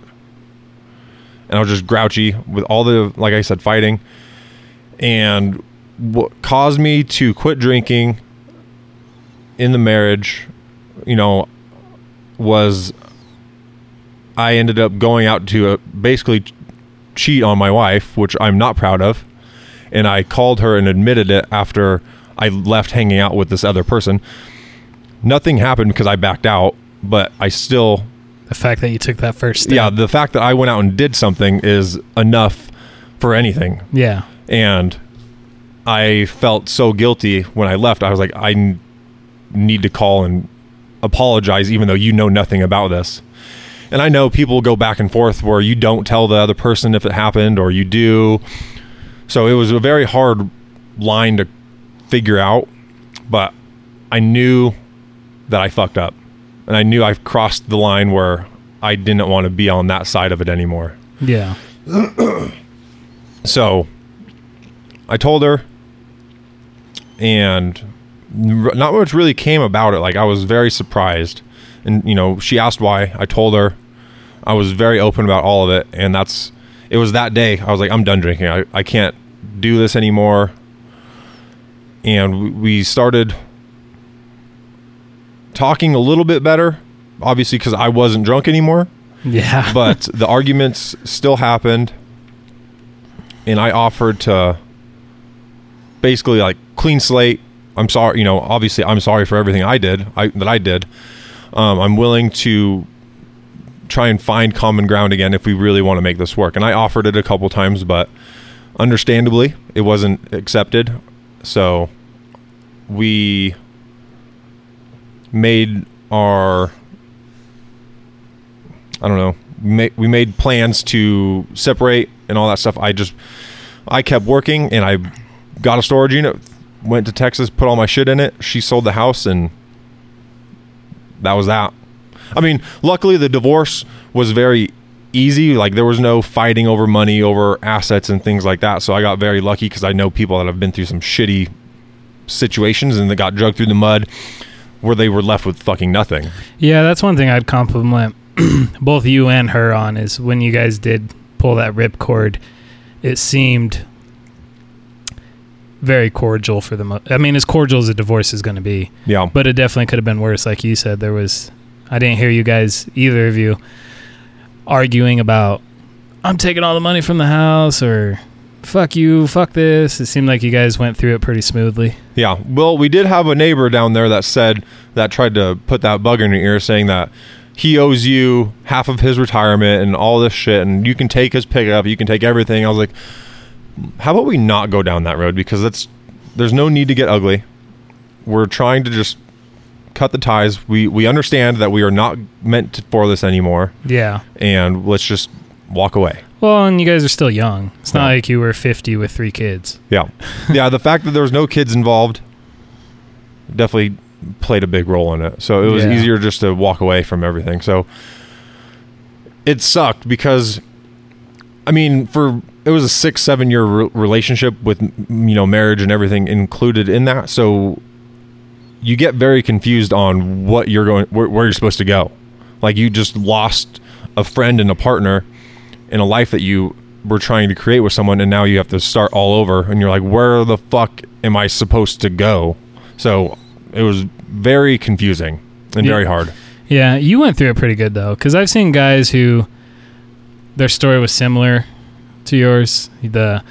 and I was just grouchy with all the, like I said, fighting. And what caused me to quit drinking in the marriage, you know, was I ended up going out to uh basically cheat on my wife, which I'm not proud of. And I called her and admitted it after I left hanging out with this other person. Nothing happened because I backed out, but I still The fact that you took that first step. yeah, the fact that I went out and did something is enough for anything. Yeah. And I felt so guilty when I left. I was like, I n- need to call and apologize, even though you know nothing about this. And I know people go back and forth where you don't tell the other person if it happened or you do. So it was a very hard line to figure out, but I knew that I fucked up. And I knew I've crossed the line where I didn't want to be on that side of it anymore. Yeah. So I told her, and not much really came about it. Like I was very surprised, and you know, she asked why. I told her. I was very open about all of it, and that's. It was that day. I was like, I'm done drinking. I, I can't do this anymore. And we- we started talking a little bit better, obviously because I wasn't drunk anymore. Yeah. but the arguments still happened. And i offered to basically like clean slate. I'm sorry you know obviously i'm sorry for everything i did I, that i did. Um, i'm willing to try and find common ground again if we really want to make this work. And i offered it a couple times but understandably it wasn't accepted. So we made our I don't know. We made, we made plans to separate and all that stuff. I just I kept working and I got a storage unit. Went to Texas, put all my shit in it. She sold the house and that was that. I mean, luckily the divorce was very easy. Like there was no fighting over money, over assets and things like that. So I got very lucky because I know people that have been through some shitty situations and they got dragged through the mud where they were left with fucking nothing. Yeah, that's one thing I'd compliment both you and her on is when you guys did pull that rip cord, it seemed very cordial for the mo- I mean, as cordial as a divorce is going to be, Yeah. but it definitely could have been worse. Like you said, there was, I didn't hear you guys, either of you, arguing about, I'm taking all the money from the house or fuck you, fuck this. It seemed like you guys went through it pretty smoothly. Yeah. Well, we did have a neighbor down there that said that tried to put that bug in your ear saying that he owes you half of his retirement and all this shit and you can take his pickup, you can take everything. I was like, how about we not go down that road because that's there's no need to get ugly. We're trying to just cut the ties. We we understand that we are not meant for this anymore, Yeah. and let's just walk away. Well, and you guys are still young. It's not Yeah. like you were 50 with three kids. Yeah, yeah. The fact that there was no kids involved definitely played a big role in it. So it was Yeah. easier just to walk away from everything. So it sucked because, I mean, for it was a six seven year re- relationship with m- you know marriage and everything included in that. So you get very confused on what you're going where, where you're supposed to go. Like you just lost a friend and a partner in a life that you were trying to create with someone and now you have to start all over and you're like where the fuck am I supposed to go? So it was very confusing and Yeah. very hard. Yeah, you went through it pretty good though, because I've seen guys who their story was similar to yours. The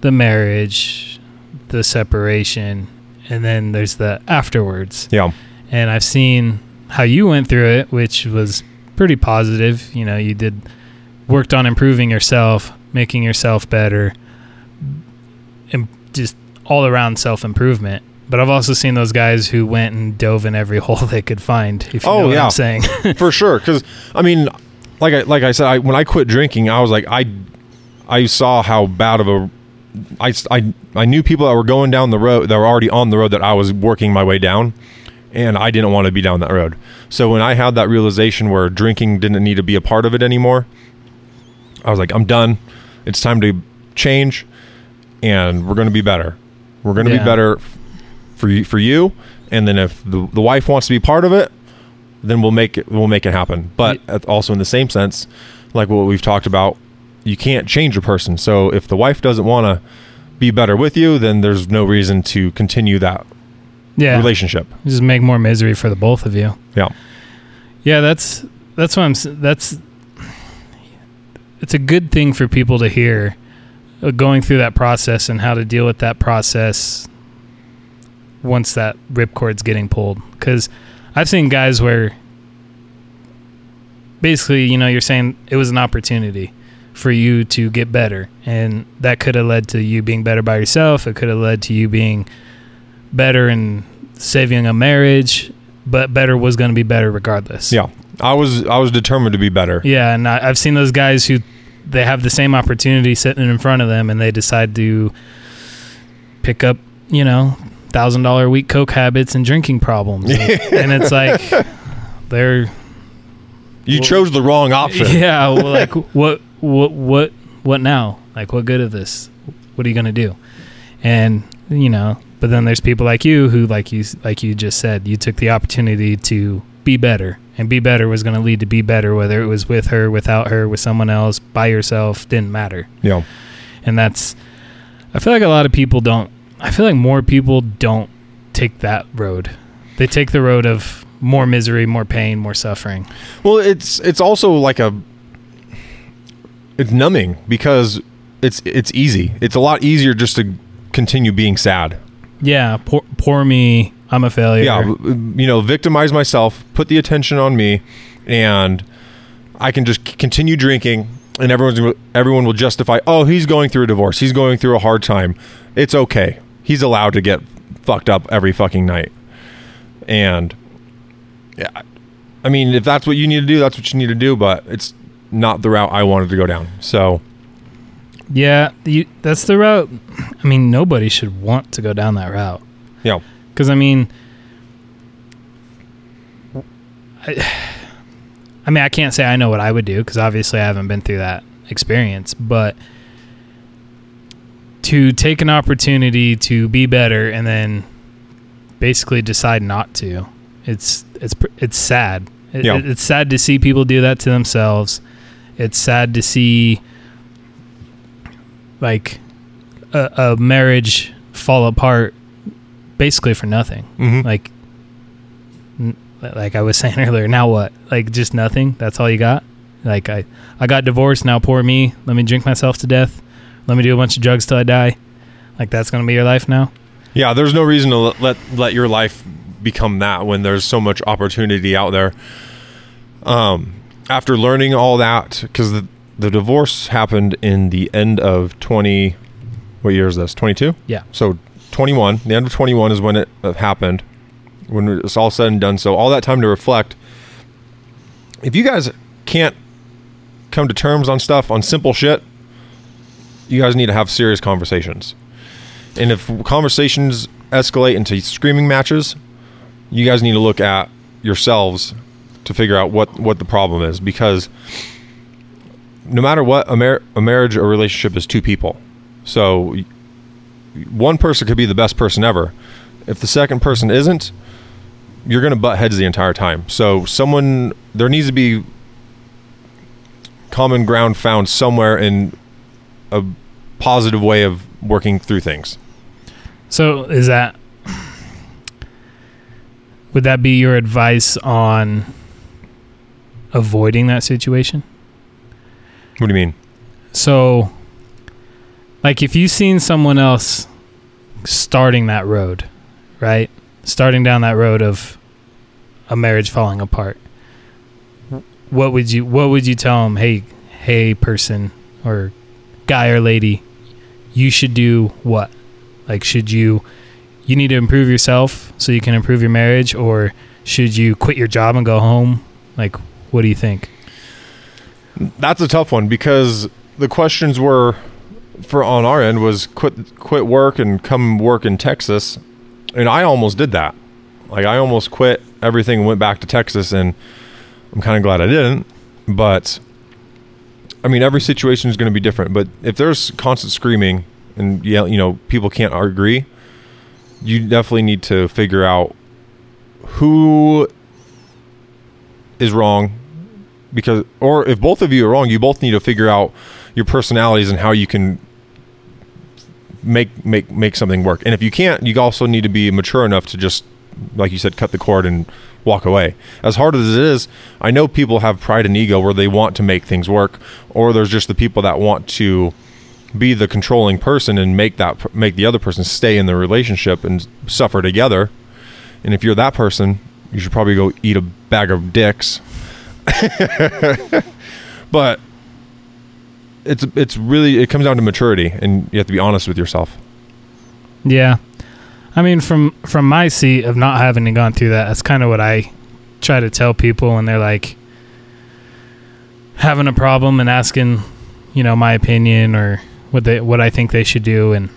the marriage, the separation, and then there's the afterwards. Yeah. And I've seen how you went through it, which was pretty positive. You know, you did worked on improving yourself, making yourself better, and just all around self improvement. But I've also seen those guys who went and dove in every hole they could find. If you Oh, know what yeah. I'm saying. for sure because i mean like I, like I said I, when i quit drinking i was like i i saw how bad of a I, I, I knew people that were going down the road that were already on the road that i was working my way down and i didn't want to be down that road so when i had that realization where drinking didn't need to be a part of it anymore i was like i'm done it's time to change and we're going to be better we're going to Yeah. be better for you for you and then if the, the wife wants to be part of it then we'll make it we'll make it happen. But at- also in the same sense, like what we've talked about, you can't change a person. So if the wife doesn't want to be better with you, then there's no reason to continue that yeah. relationship. Just make more misery for the both of you. Yeah. Yeah, that's that's what I'm. That's it's a good thing for people to hear, uh, going through that process and how to deal with that process once that ripcord's getting pulled. Because I've seen guys where basically, you know, you're saying it was an opportunity for you to get better, and that could have led to you being better by yourself. It could have led to you being better and saving a marriage, but better was going to be better regardless. Yeah. I was I was determined to be better. Yeah, and I, I've seen those guys who they have the same opportunity sitting in front of them, and they decide to pick up, you know, thousand dollar a week coke habits and drinking problems, and, and it's like they're You Well- chose the wrong option. yeah, well, like what what what what now? Like what good of this? What are you gonna do? And you know, but then there's people like you who, like you like you just said, you took the opportunity to be better, and be better was going to lead to be better, whether it was with her, without her, with someone else, by yourself, didn't matter. Yeah. And that's, I feel like a lot of people don't. I feel like more people don't take that road. They take the road of more misery, more pain, more suffering. Well, it's it's also like a it's numbing because it's it's easy. It's a lot easier just to continue being sad. Yeah, poor, poor me. I'm a failure. yeah you know victimize myself put the attention on me and i can just continue drinking and everyone's everyone will justify oh he's going through a divorce. He's going through a hard time. It's okay. He's allowed to get fucked up every fucking night. And yeah i mean if that's what you need to do that's what you need to do but it's not the route i wanted to go down. So Yeah, you, that's the route. I mean, nobody should want to go down that route. yeah Because I mean, I, I mean, I can't say I know what I would do because obviously I haven't been through that experience. But to take an opportunity to be better and then basically decide not to, it's, it's, it's sad. It, Yeah. It's sad to see people do that to themselves. It's sad to see like a, a marriage fall apart basically for nothing. hmm Like, n- like I was saying earlier. Now what? Like just nothing. That's all you got. Like I, I got divorced. Now poor me. Let me drink myself to death. Let me do a bunch of drugs till I die. Like that's gonna be your life now. Yeah, there's no reason to let, let let your life become that when there's so much opportunity out there. Um, after learning all that, because the the divorce happened in the end of 20. What year is this? 22. Yeah. So 21. The end of 21 is when it uh, happened, when it's all said and done. So all that time to reflect. If you guys can't come to terms on stuff on simple shit, you guys need to have serious conversations. And if conversations escalate into screaming matches, you guys need to look at yourselves to figure out what what the problem is because no matter what a, mar- a marriage or relationship is two people. So one person could be the best person ever. If the second person isn't, you're going to butt heads the entire time. So someone there needs to be common ground found somewhere in a positive way of working through things. So is that would that be your advice on avoiding that situation? What do you mean? So like if you've seen someone else starting that road, right? Starting down that road of a marriage falling apart. What would you what would you tell them, "Hey, hey person or guy or lady, you should do what?" Like should you you need to improve yourself so you can improve your marriage or should you quit your job and go home? Like what do you think? That's a tough one because the questions were for on our end was quit quit work and come work in Texas. And I almost did that. Like I almost quit everything and went back to Texas and I'm kind of glad I didn't. But I mean every situation is going to be different, but if there's constant screaming and yeah, you know, people can't agree, you definitely need to figure out who is wrong because or if both of you are wrong you both need to figure out your personalities and how you can make make make something work. And if you can't you also need to be mature enough to just like you said cut the cord and walk away. As hard as it is i know people have pride and ego where they want to make things work or there's just the people that want to be the controlling person and make that make the other person stay in the relationship and suffer together. And if you're that person you should probably go eat a bag of dicks but it's it's really it comes down to maturity and you have to be honest with yourself Yeah. I mean from from my seat of not having gone through that, that's kind of what I try to tell people when they're like having a problem and asking, you know, my opinion or what they what I think they should do and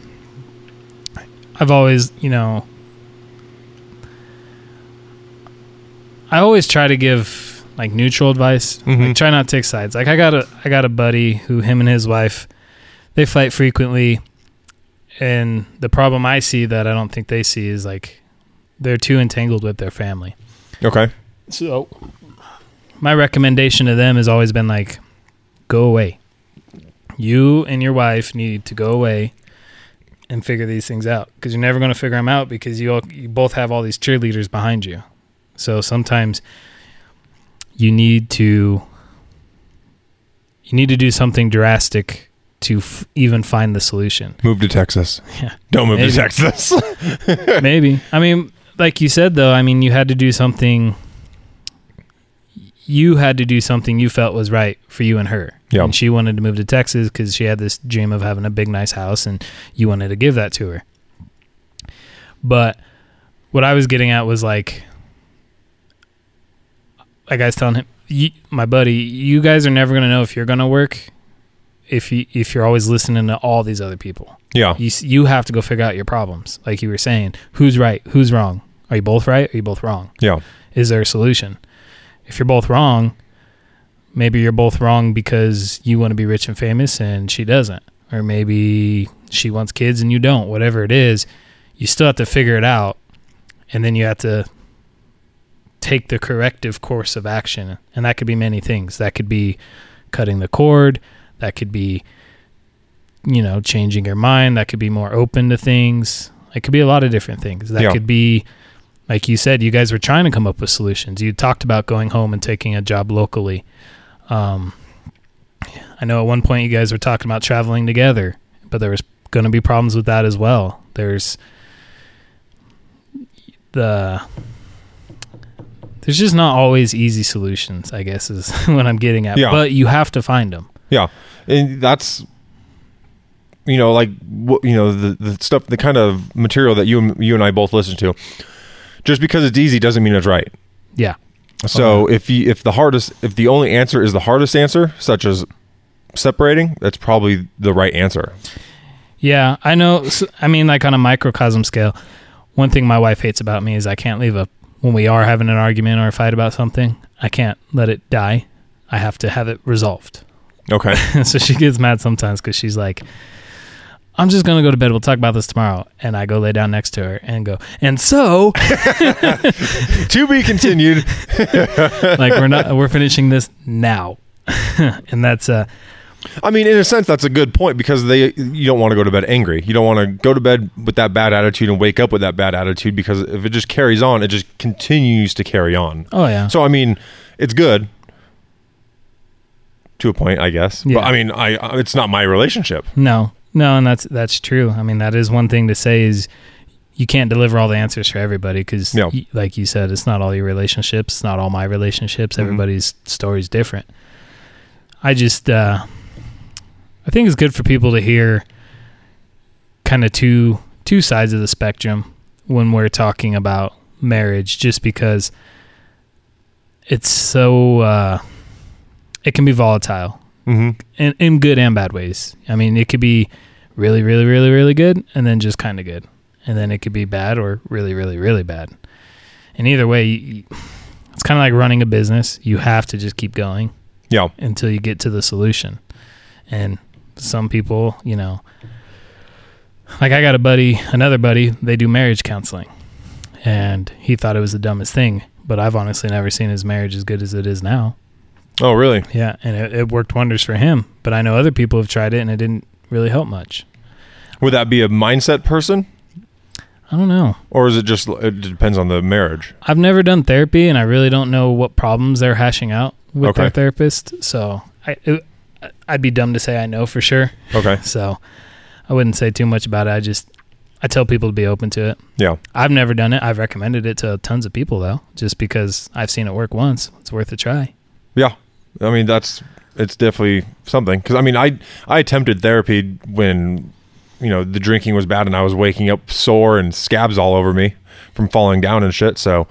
I've always, you know, I always try to give like neutral advice. Mhm. Like try not to take sides. Like I got a I got a buddy who him and his wife they fight frequently and the problem I see that I don't think they see is like they're too entangled with their family. okay So my recommendation to them has always been like go away. You and your wife need to go away and figure these things out because you're never going to figure them out because you all, you both have all these cheerleaders behind you. So sometimes you need to you need to do something drastic to f- even find the solution. move to texas Yeah. don't move Maybe. to texas Maybe. I mean, like you said though, I mean, you had to do something you had to do something you felt was right for you and her. Yeah. And she wanted to move to Texas cuz she had this dream of having a big nice house and you wanted to give that to her. But what I was getting at was like like I was telling him, you, my buddy, you guys are never going to know if you're going to work if you if you're always listening to all these other people. Yeah. You you have to go figure out your problems. Like you were saying who's right who's wrong? Are you both right are you both wrong? Yeah. Is there a solution? If you're both wrong maybe you're both wrong because you want to be rich and famous and she doesn't. Or maybe she wants kids and you don't whatever it is you still have to figure it out and then you have to take the corrective course of action and that could be many things. That could be cutting the cord that could be you know changing your mind that could be more open to things. It could be a lot of different things. That Yeah. could be like you said you guys were trying to come up with solutions. You talked about going home and taking a job locally. Um, i know at one point you guys were talking about traveling together but there was going to be problems with that as well. There's the there's just not always easy solutions i guess is what i'm getting at Yeah. but you have to find them Yeah. and that's you know like what you know the the stuff the kind of material that you and you and I both listen to just because it's easy doesn't mean it's right. Yeah. So uh-huh. if you if the hardest if the only answer is the hardest answer, such as separating, that's probably the right answer. Yeah, I know. s- I mean, like on a microcosm scale, one thing my wife hates about me is I can't leave a when we are having an argument or a fight about something. I can't let it die. I have to have it resolved. Okay. so she gets mad sometimes because she's like, "I'm just gonna go to bed. We'll talk about this tomorrow." And I go lay down next to her and go, "And so, to be continued. like, we're not we're finishing this now." and that's uh I mean, in a sense, that's a good point because they you don't want to go to bed angry. You don't want to go to bed with that bad attitude and wake up with that bad attitude because if it just carries on, it just continues to carry on. oh yeah So I mean, it's good to a point, I guess. Yeah. But I mean, I I- it's not my relationship. No, no, and that's that's true. I mean, that is one thing to say is you can't deliver all the answers for everybody because, Yeah. like you said, it's not all your relationships, it's not all my relationships. Mhm. Everybody's story is different. I just, uh, I think it's good for people to hear kind of two two sides of the spectrum when we're talking about marriage, just because it's so uh, it can be volatile Mm-hmm. in, in good and bad ways. I mean, it could be really, really, really, really good, and then just kind of good, and then it could be bad or really, really, really bad. And either way, you, it's kind of like running a business. You have to just keep going Yeah. until you get to the solution. And some people, you know, like I got a buddy, another buddy, they do marriage counseling, and he thought it was the dumbest thing. But I've honestly never seen his marriage as good as it is now. Oh, really? Yeah, and it, it worked wonders for him. But I know other people have tried it and it didn't really help much. Would that be a mindset person, I don't know. or is it just it depends on the marriage? I've never done therapy, and I really don't know what problems they're hashing out with Okay. their therapist. So I, it, I'd be dumb to say I know for sure. Okay. So I wouldn't say too much about it. I just I tell people to be open to it. Yeah. I've never done it. I've recommended it to tons of people though, just because I've seen it work once. It's worth a try. Yeah. I mean, that's it's definitely something because I mean, I I attempted therapy when you know the drinking was bad and I was waking up sore and scabs all over me from falling down and shit. So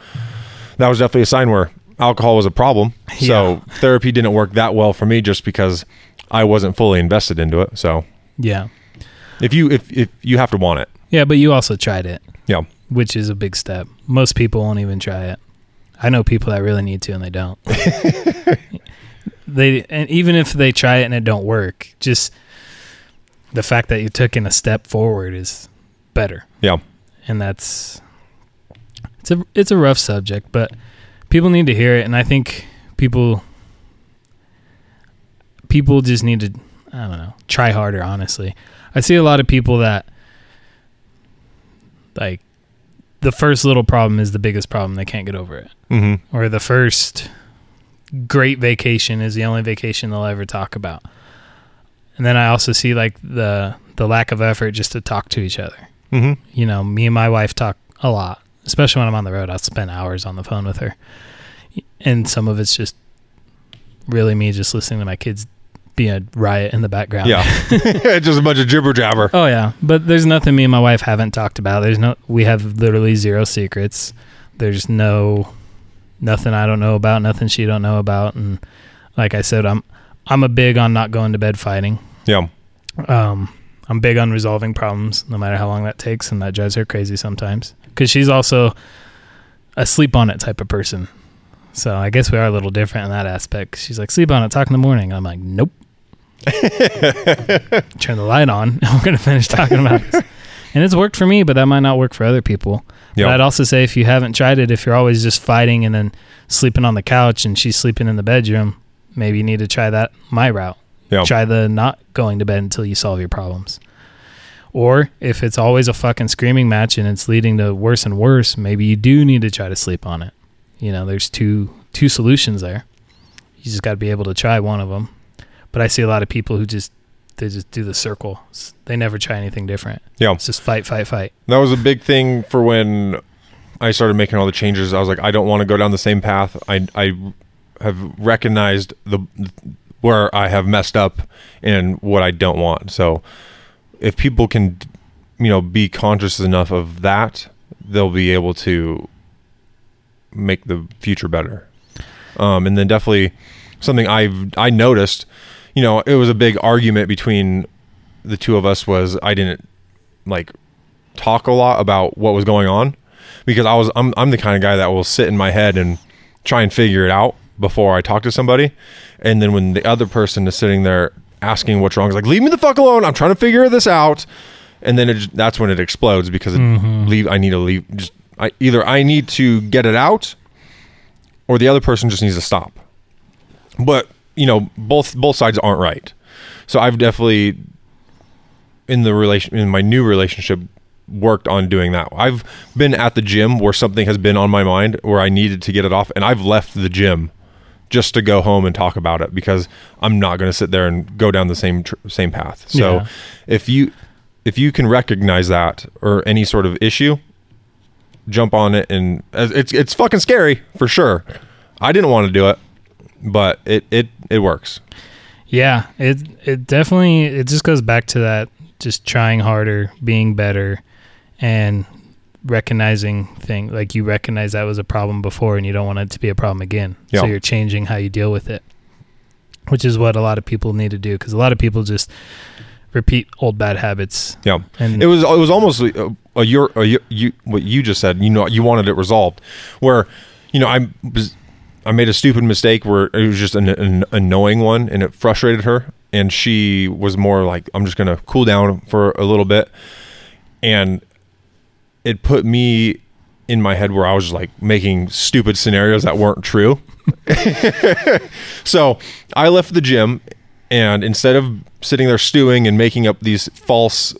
that was definitely a sign where alcohol was a problem. So therapy didn't work that well for me just because I wasn't fully invested into it. So Yeah. if you if if you have to want it, Yeah, but you also tried it. Yeah. Which is a big step. Most people won't even try it. I know people that really need to and they don't. they and even if they try it and it don't work, just the fact that you took in a step forward is better. Yeah. And that's it's a it's a rough subject, but people need to hear it and I think people people just need to I don't know, try harder honestly. I see a lot of people that like the first little problem is the biggest problem they can't get over it mm-hmm. or the first great vacation is the only vacation they'll ever talk about and then i also see like the the lack of effort just to talk to each other Mm-hmm. you know me and my wife talk a lot especially when i'm on the road i'll spend hours on the phone with her and some of it's just really me just listening to my kids be a riot in the background Yeah. just a bunch of jibber jabber. Oh yeah, but there's nothing me and my wife haven't talked about. There's no we have literally zero secrets. There's no nothing I don't know about, nothing she don't know about and like I said I'm I'm a big on not going to bed fighting. Yeah. Um I'm big on resolving problems no matter how long that takes and that drives her crazy sometimes cuz she's also a sleep on it type of person. So I guess we are a little different in that aspect. She's like sleep on it, talk in the morning. I'm like nope. Turn the light on and we're going to finish talking about this. And it's worked for me, but that might not work for other people. But Yeah. I'd also say if you haven't tried it, if you're always just fighting and then sleeping on the couch and she's sleeping in the bedroom, maybe you need to try that my route. Yeah. Try the not going to bed until you solve your problems. Or if it's always a fucking screaming match and it's leading to worse and worse, maybe you do need to try to sleep on it. You know, there's two two solutions there. You just got to be able to try one of them. But I see a lot of people who just they just do the circle. They never try anything different. Yeah. It's just fight, fight, fight. That was a big thing for when I started making all the changes. I was like, I don't want to go down the same path. I I have recognized the where I have messed up and what I don't want. So if people can, you know, be conscious enough of that, they'll be able to make the future better. Um, and then definitely something I've I noticed, you know, it was a big argument between the two of us was I didn't like talk a lot about what was going on because I was I'm I'm the kind of guy that will sit in my head and try and figure it out before I talk to somebody. And then when the other person is sitting there asking what's wrong, it's like leave me the fuck alone. I'm trying to figure this out. And then it, that's when it explodes because it mm-hmm. leave I need to leave just I either I need to get it out or the other person just needs to stop. But, you know, both both sides aren't right. So I've definitely in the relation in my new relationship worked on doing that. I've been at the gym where something has been on my mind where I needed to get it off and I've left the gym just to go home and talk about it because I'm not going to sit there and go down the same tr- same path. So Yeah. if you if you can recognize that or any sort of issue, jump on it and it's it's fucking scary for sure. I didn't want to do it, but it it it works. Yeah, it it definitely it just goes back to that just trying harder, being better, and recognizing thing like you recognize that was a problem before and you don't want it to be a problem again. So you're changing how you deal with it, which is what a lot of people need to do because a lot of people just repeat old bad habits. Yeah. And It was it was almost uh, a, a your a, you- you what you just said. You know, you wanted it resolved. Where, you know, I was I made a stupid mistake where it was just an, an annoying one, and it frustrated her. And she was more like, "I'm just gonna cool down for a little bit," and it put me in my head where I was like making stupid scenarios that weren't true. so I left the gym, and instead of sitting there stewing and making up these false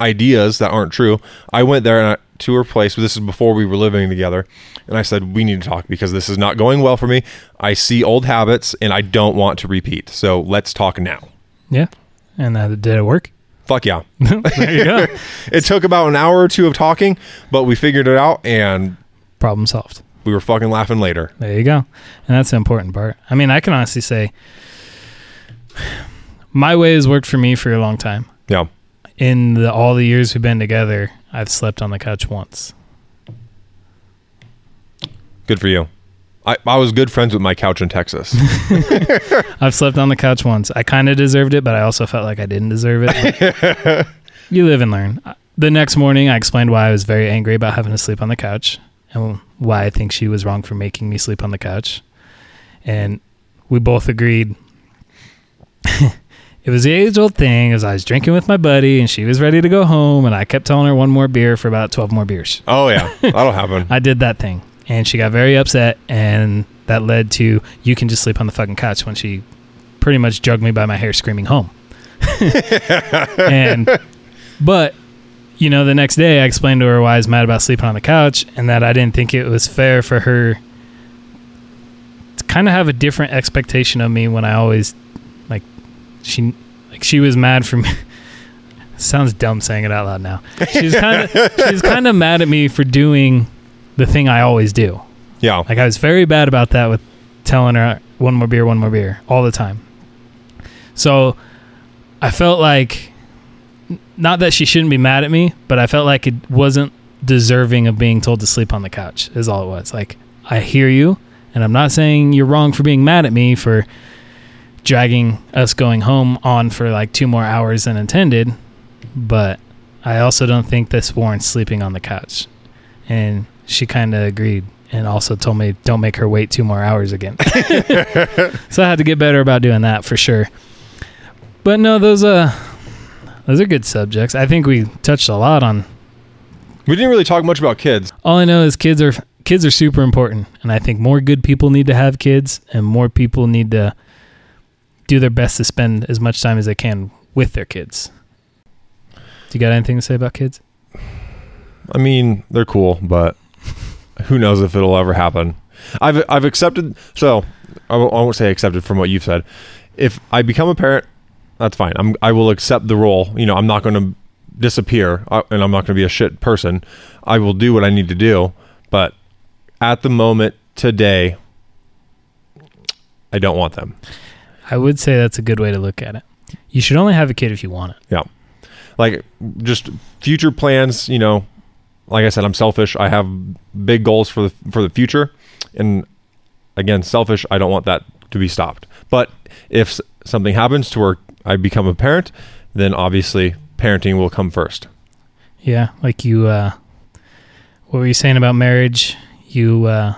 ideas that aren't true, I went there I, to her place. This is before we were living together, and I said we need to talk because this is not going well for me. I see old habits and I don't want to repeat. So let's talk now. yeah. And that did it work? Fuck yeah! there you go. It took about an hour or two of talking, but we figured it out and Problem solved. we were fucking laughing later. There you go. And that's the important part. I mean, I can honestly say my way has worked for me for a long time. Yeah. In the, all the years we've been together, I've slept on the couch once. Good for you. I, I was good friends with my couch in Texas. I've slept on the couch once. I kind of deserved it, but I also felt like I didn't deserve it. you live and learn. Uh, the next morning, I explained why I was very angry about having to sleep on the couch and why I think she was wrong for making me sleep on the couch. And we both agreed it was the age old thing as I was drinking with my buddy and she was ready to go home and I kept telling her one more beer for about 12 more beers. oh yeah, that'll happen. I did that thing and she got very upset and that led to you can just sleep on the fucking couch when she pretty much drugged me by my hair screaming home. and but you know the next day I explained to her why I was mad about sleeping on the couch and that I didn't think it was fair for her to kind of have a different expectation of me when I always like she like she was mad for me sounds dumb saying it out loud now. She's kind of she's kind of mad at me for doing the thing I always do. Yeah. Like I was very bad about that with telling her one more beer, one more beer all the time. So I felt like not that she shouldn't be mad at me, but I felt like it wasn't deserving of being told to sleep on the couch. Is all it was. Like I hear you, and I'm not saying you're wrong for being mad at me for dragging us going home on for like two more hours than intended, but I also don't think this warrants sleeping on the couch. And she kind of agreed and also told me don't make her wait two more hours again. so I had to get better about doing that for sure. But no, those uh those are good subjects. I think we touched a lot on We didn't really talk much about kids. all I know is kids are kids are super important and I think more good people need to have kids and more people need to do their best to spend as much time as they can with their kids. Do you got anything to say about kids? I mean, they're cool, but who knows if it'll ever happen. I've I've accepted. So I won't, won't say accepted from what you've said. If I become a parent, that's fine. I'm I will accept the role. You know, I'm not going to disappear, uh, and I'm not going to be a shit person. I will do what I need to do. But at the moment today, I don't want them. I would say that's a good way to look at it. You should only have a kid if you want it. Yeah. Like just future plans you know like I said, I'm selfish. I have big goals for the for the future, and again, selfish. I don't want that to be stopped. But if something happens to where I become a parent, then obviously parenting will come first. Yeah, like you. Uh, what were you saying about marriage? You. Uh,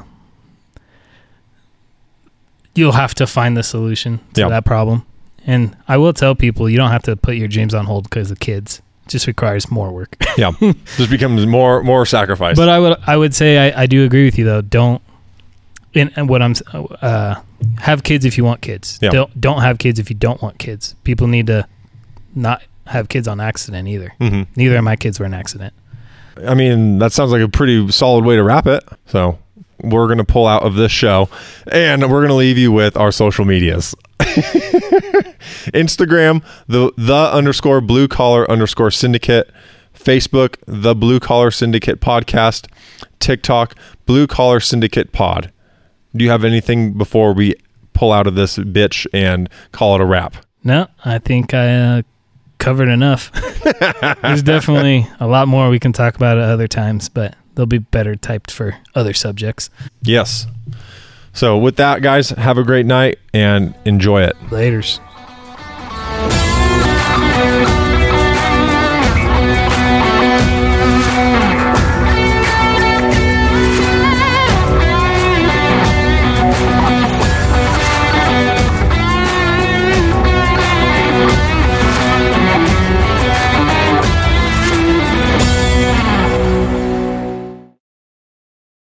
you'll have to find the solution to that problem. And I will tell people you don't have to put your dreams on hold because of kids. Just requires more work. Yeah, just becomes more more sacrifice. But I would I would say I, I do agree with you though. Don't and, and what I'm s- uh, have kids if you want kids. Yeah. Don't don't have kids if you don't want kids. People need to not have kids on accident either. hmm Neither of my kids were an accident. I mean, that sounds like a pretty solid way to wrap it. So we're gonna pull out of this show, and we're gonna leave you with our social medias. Instagram, the the underscore blue collar underscore syndicate. Facebook, the Blue Collar Syndicate podcast. TikTok, Blue Collar Syndicate pod. Do you have anything before we pull out of this bitch and call it a wrap? No, I think I uh, covered enough. There's definitely a lot more we can talk about at other times, but they'll be better typed for other subjects. Yes. So with that, guys, have a great night and enjoy it. Laters.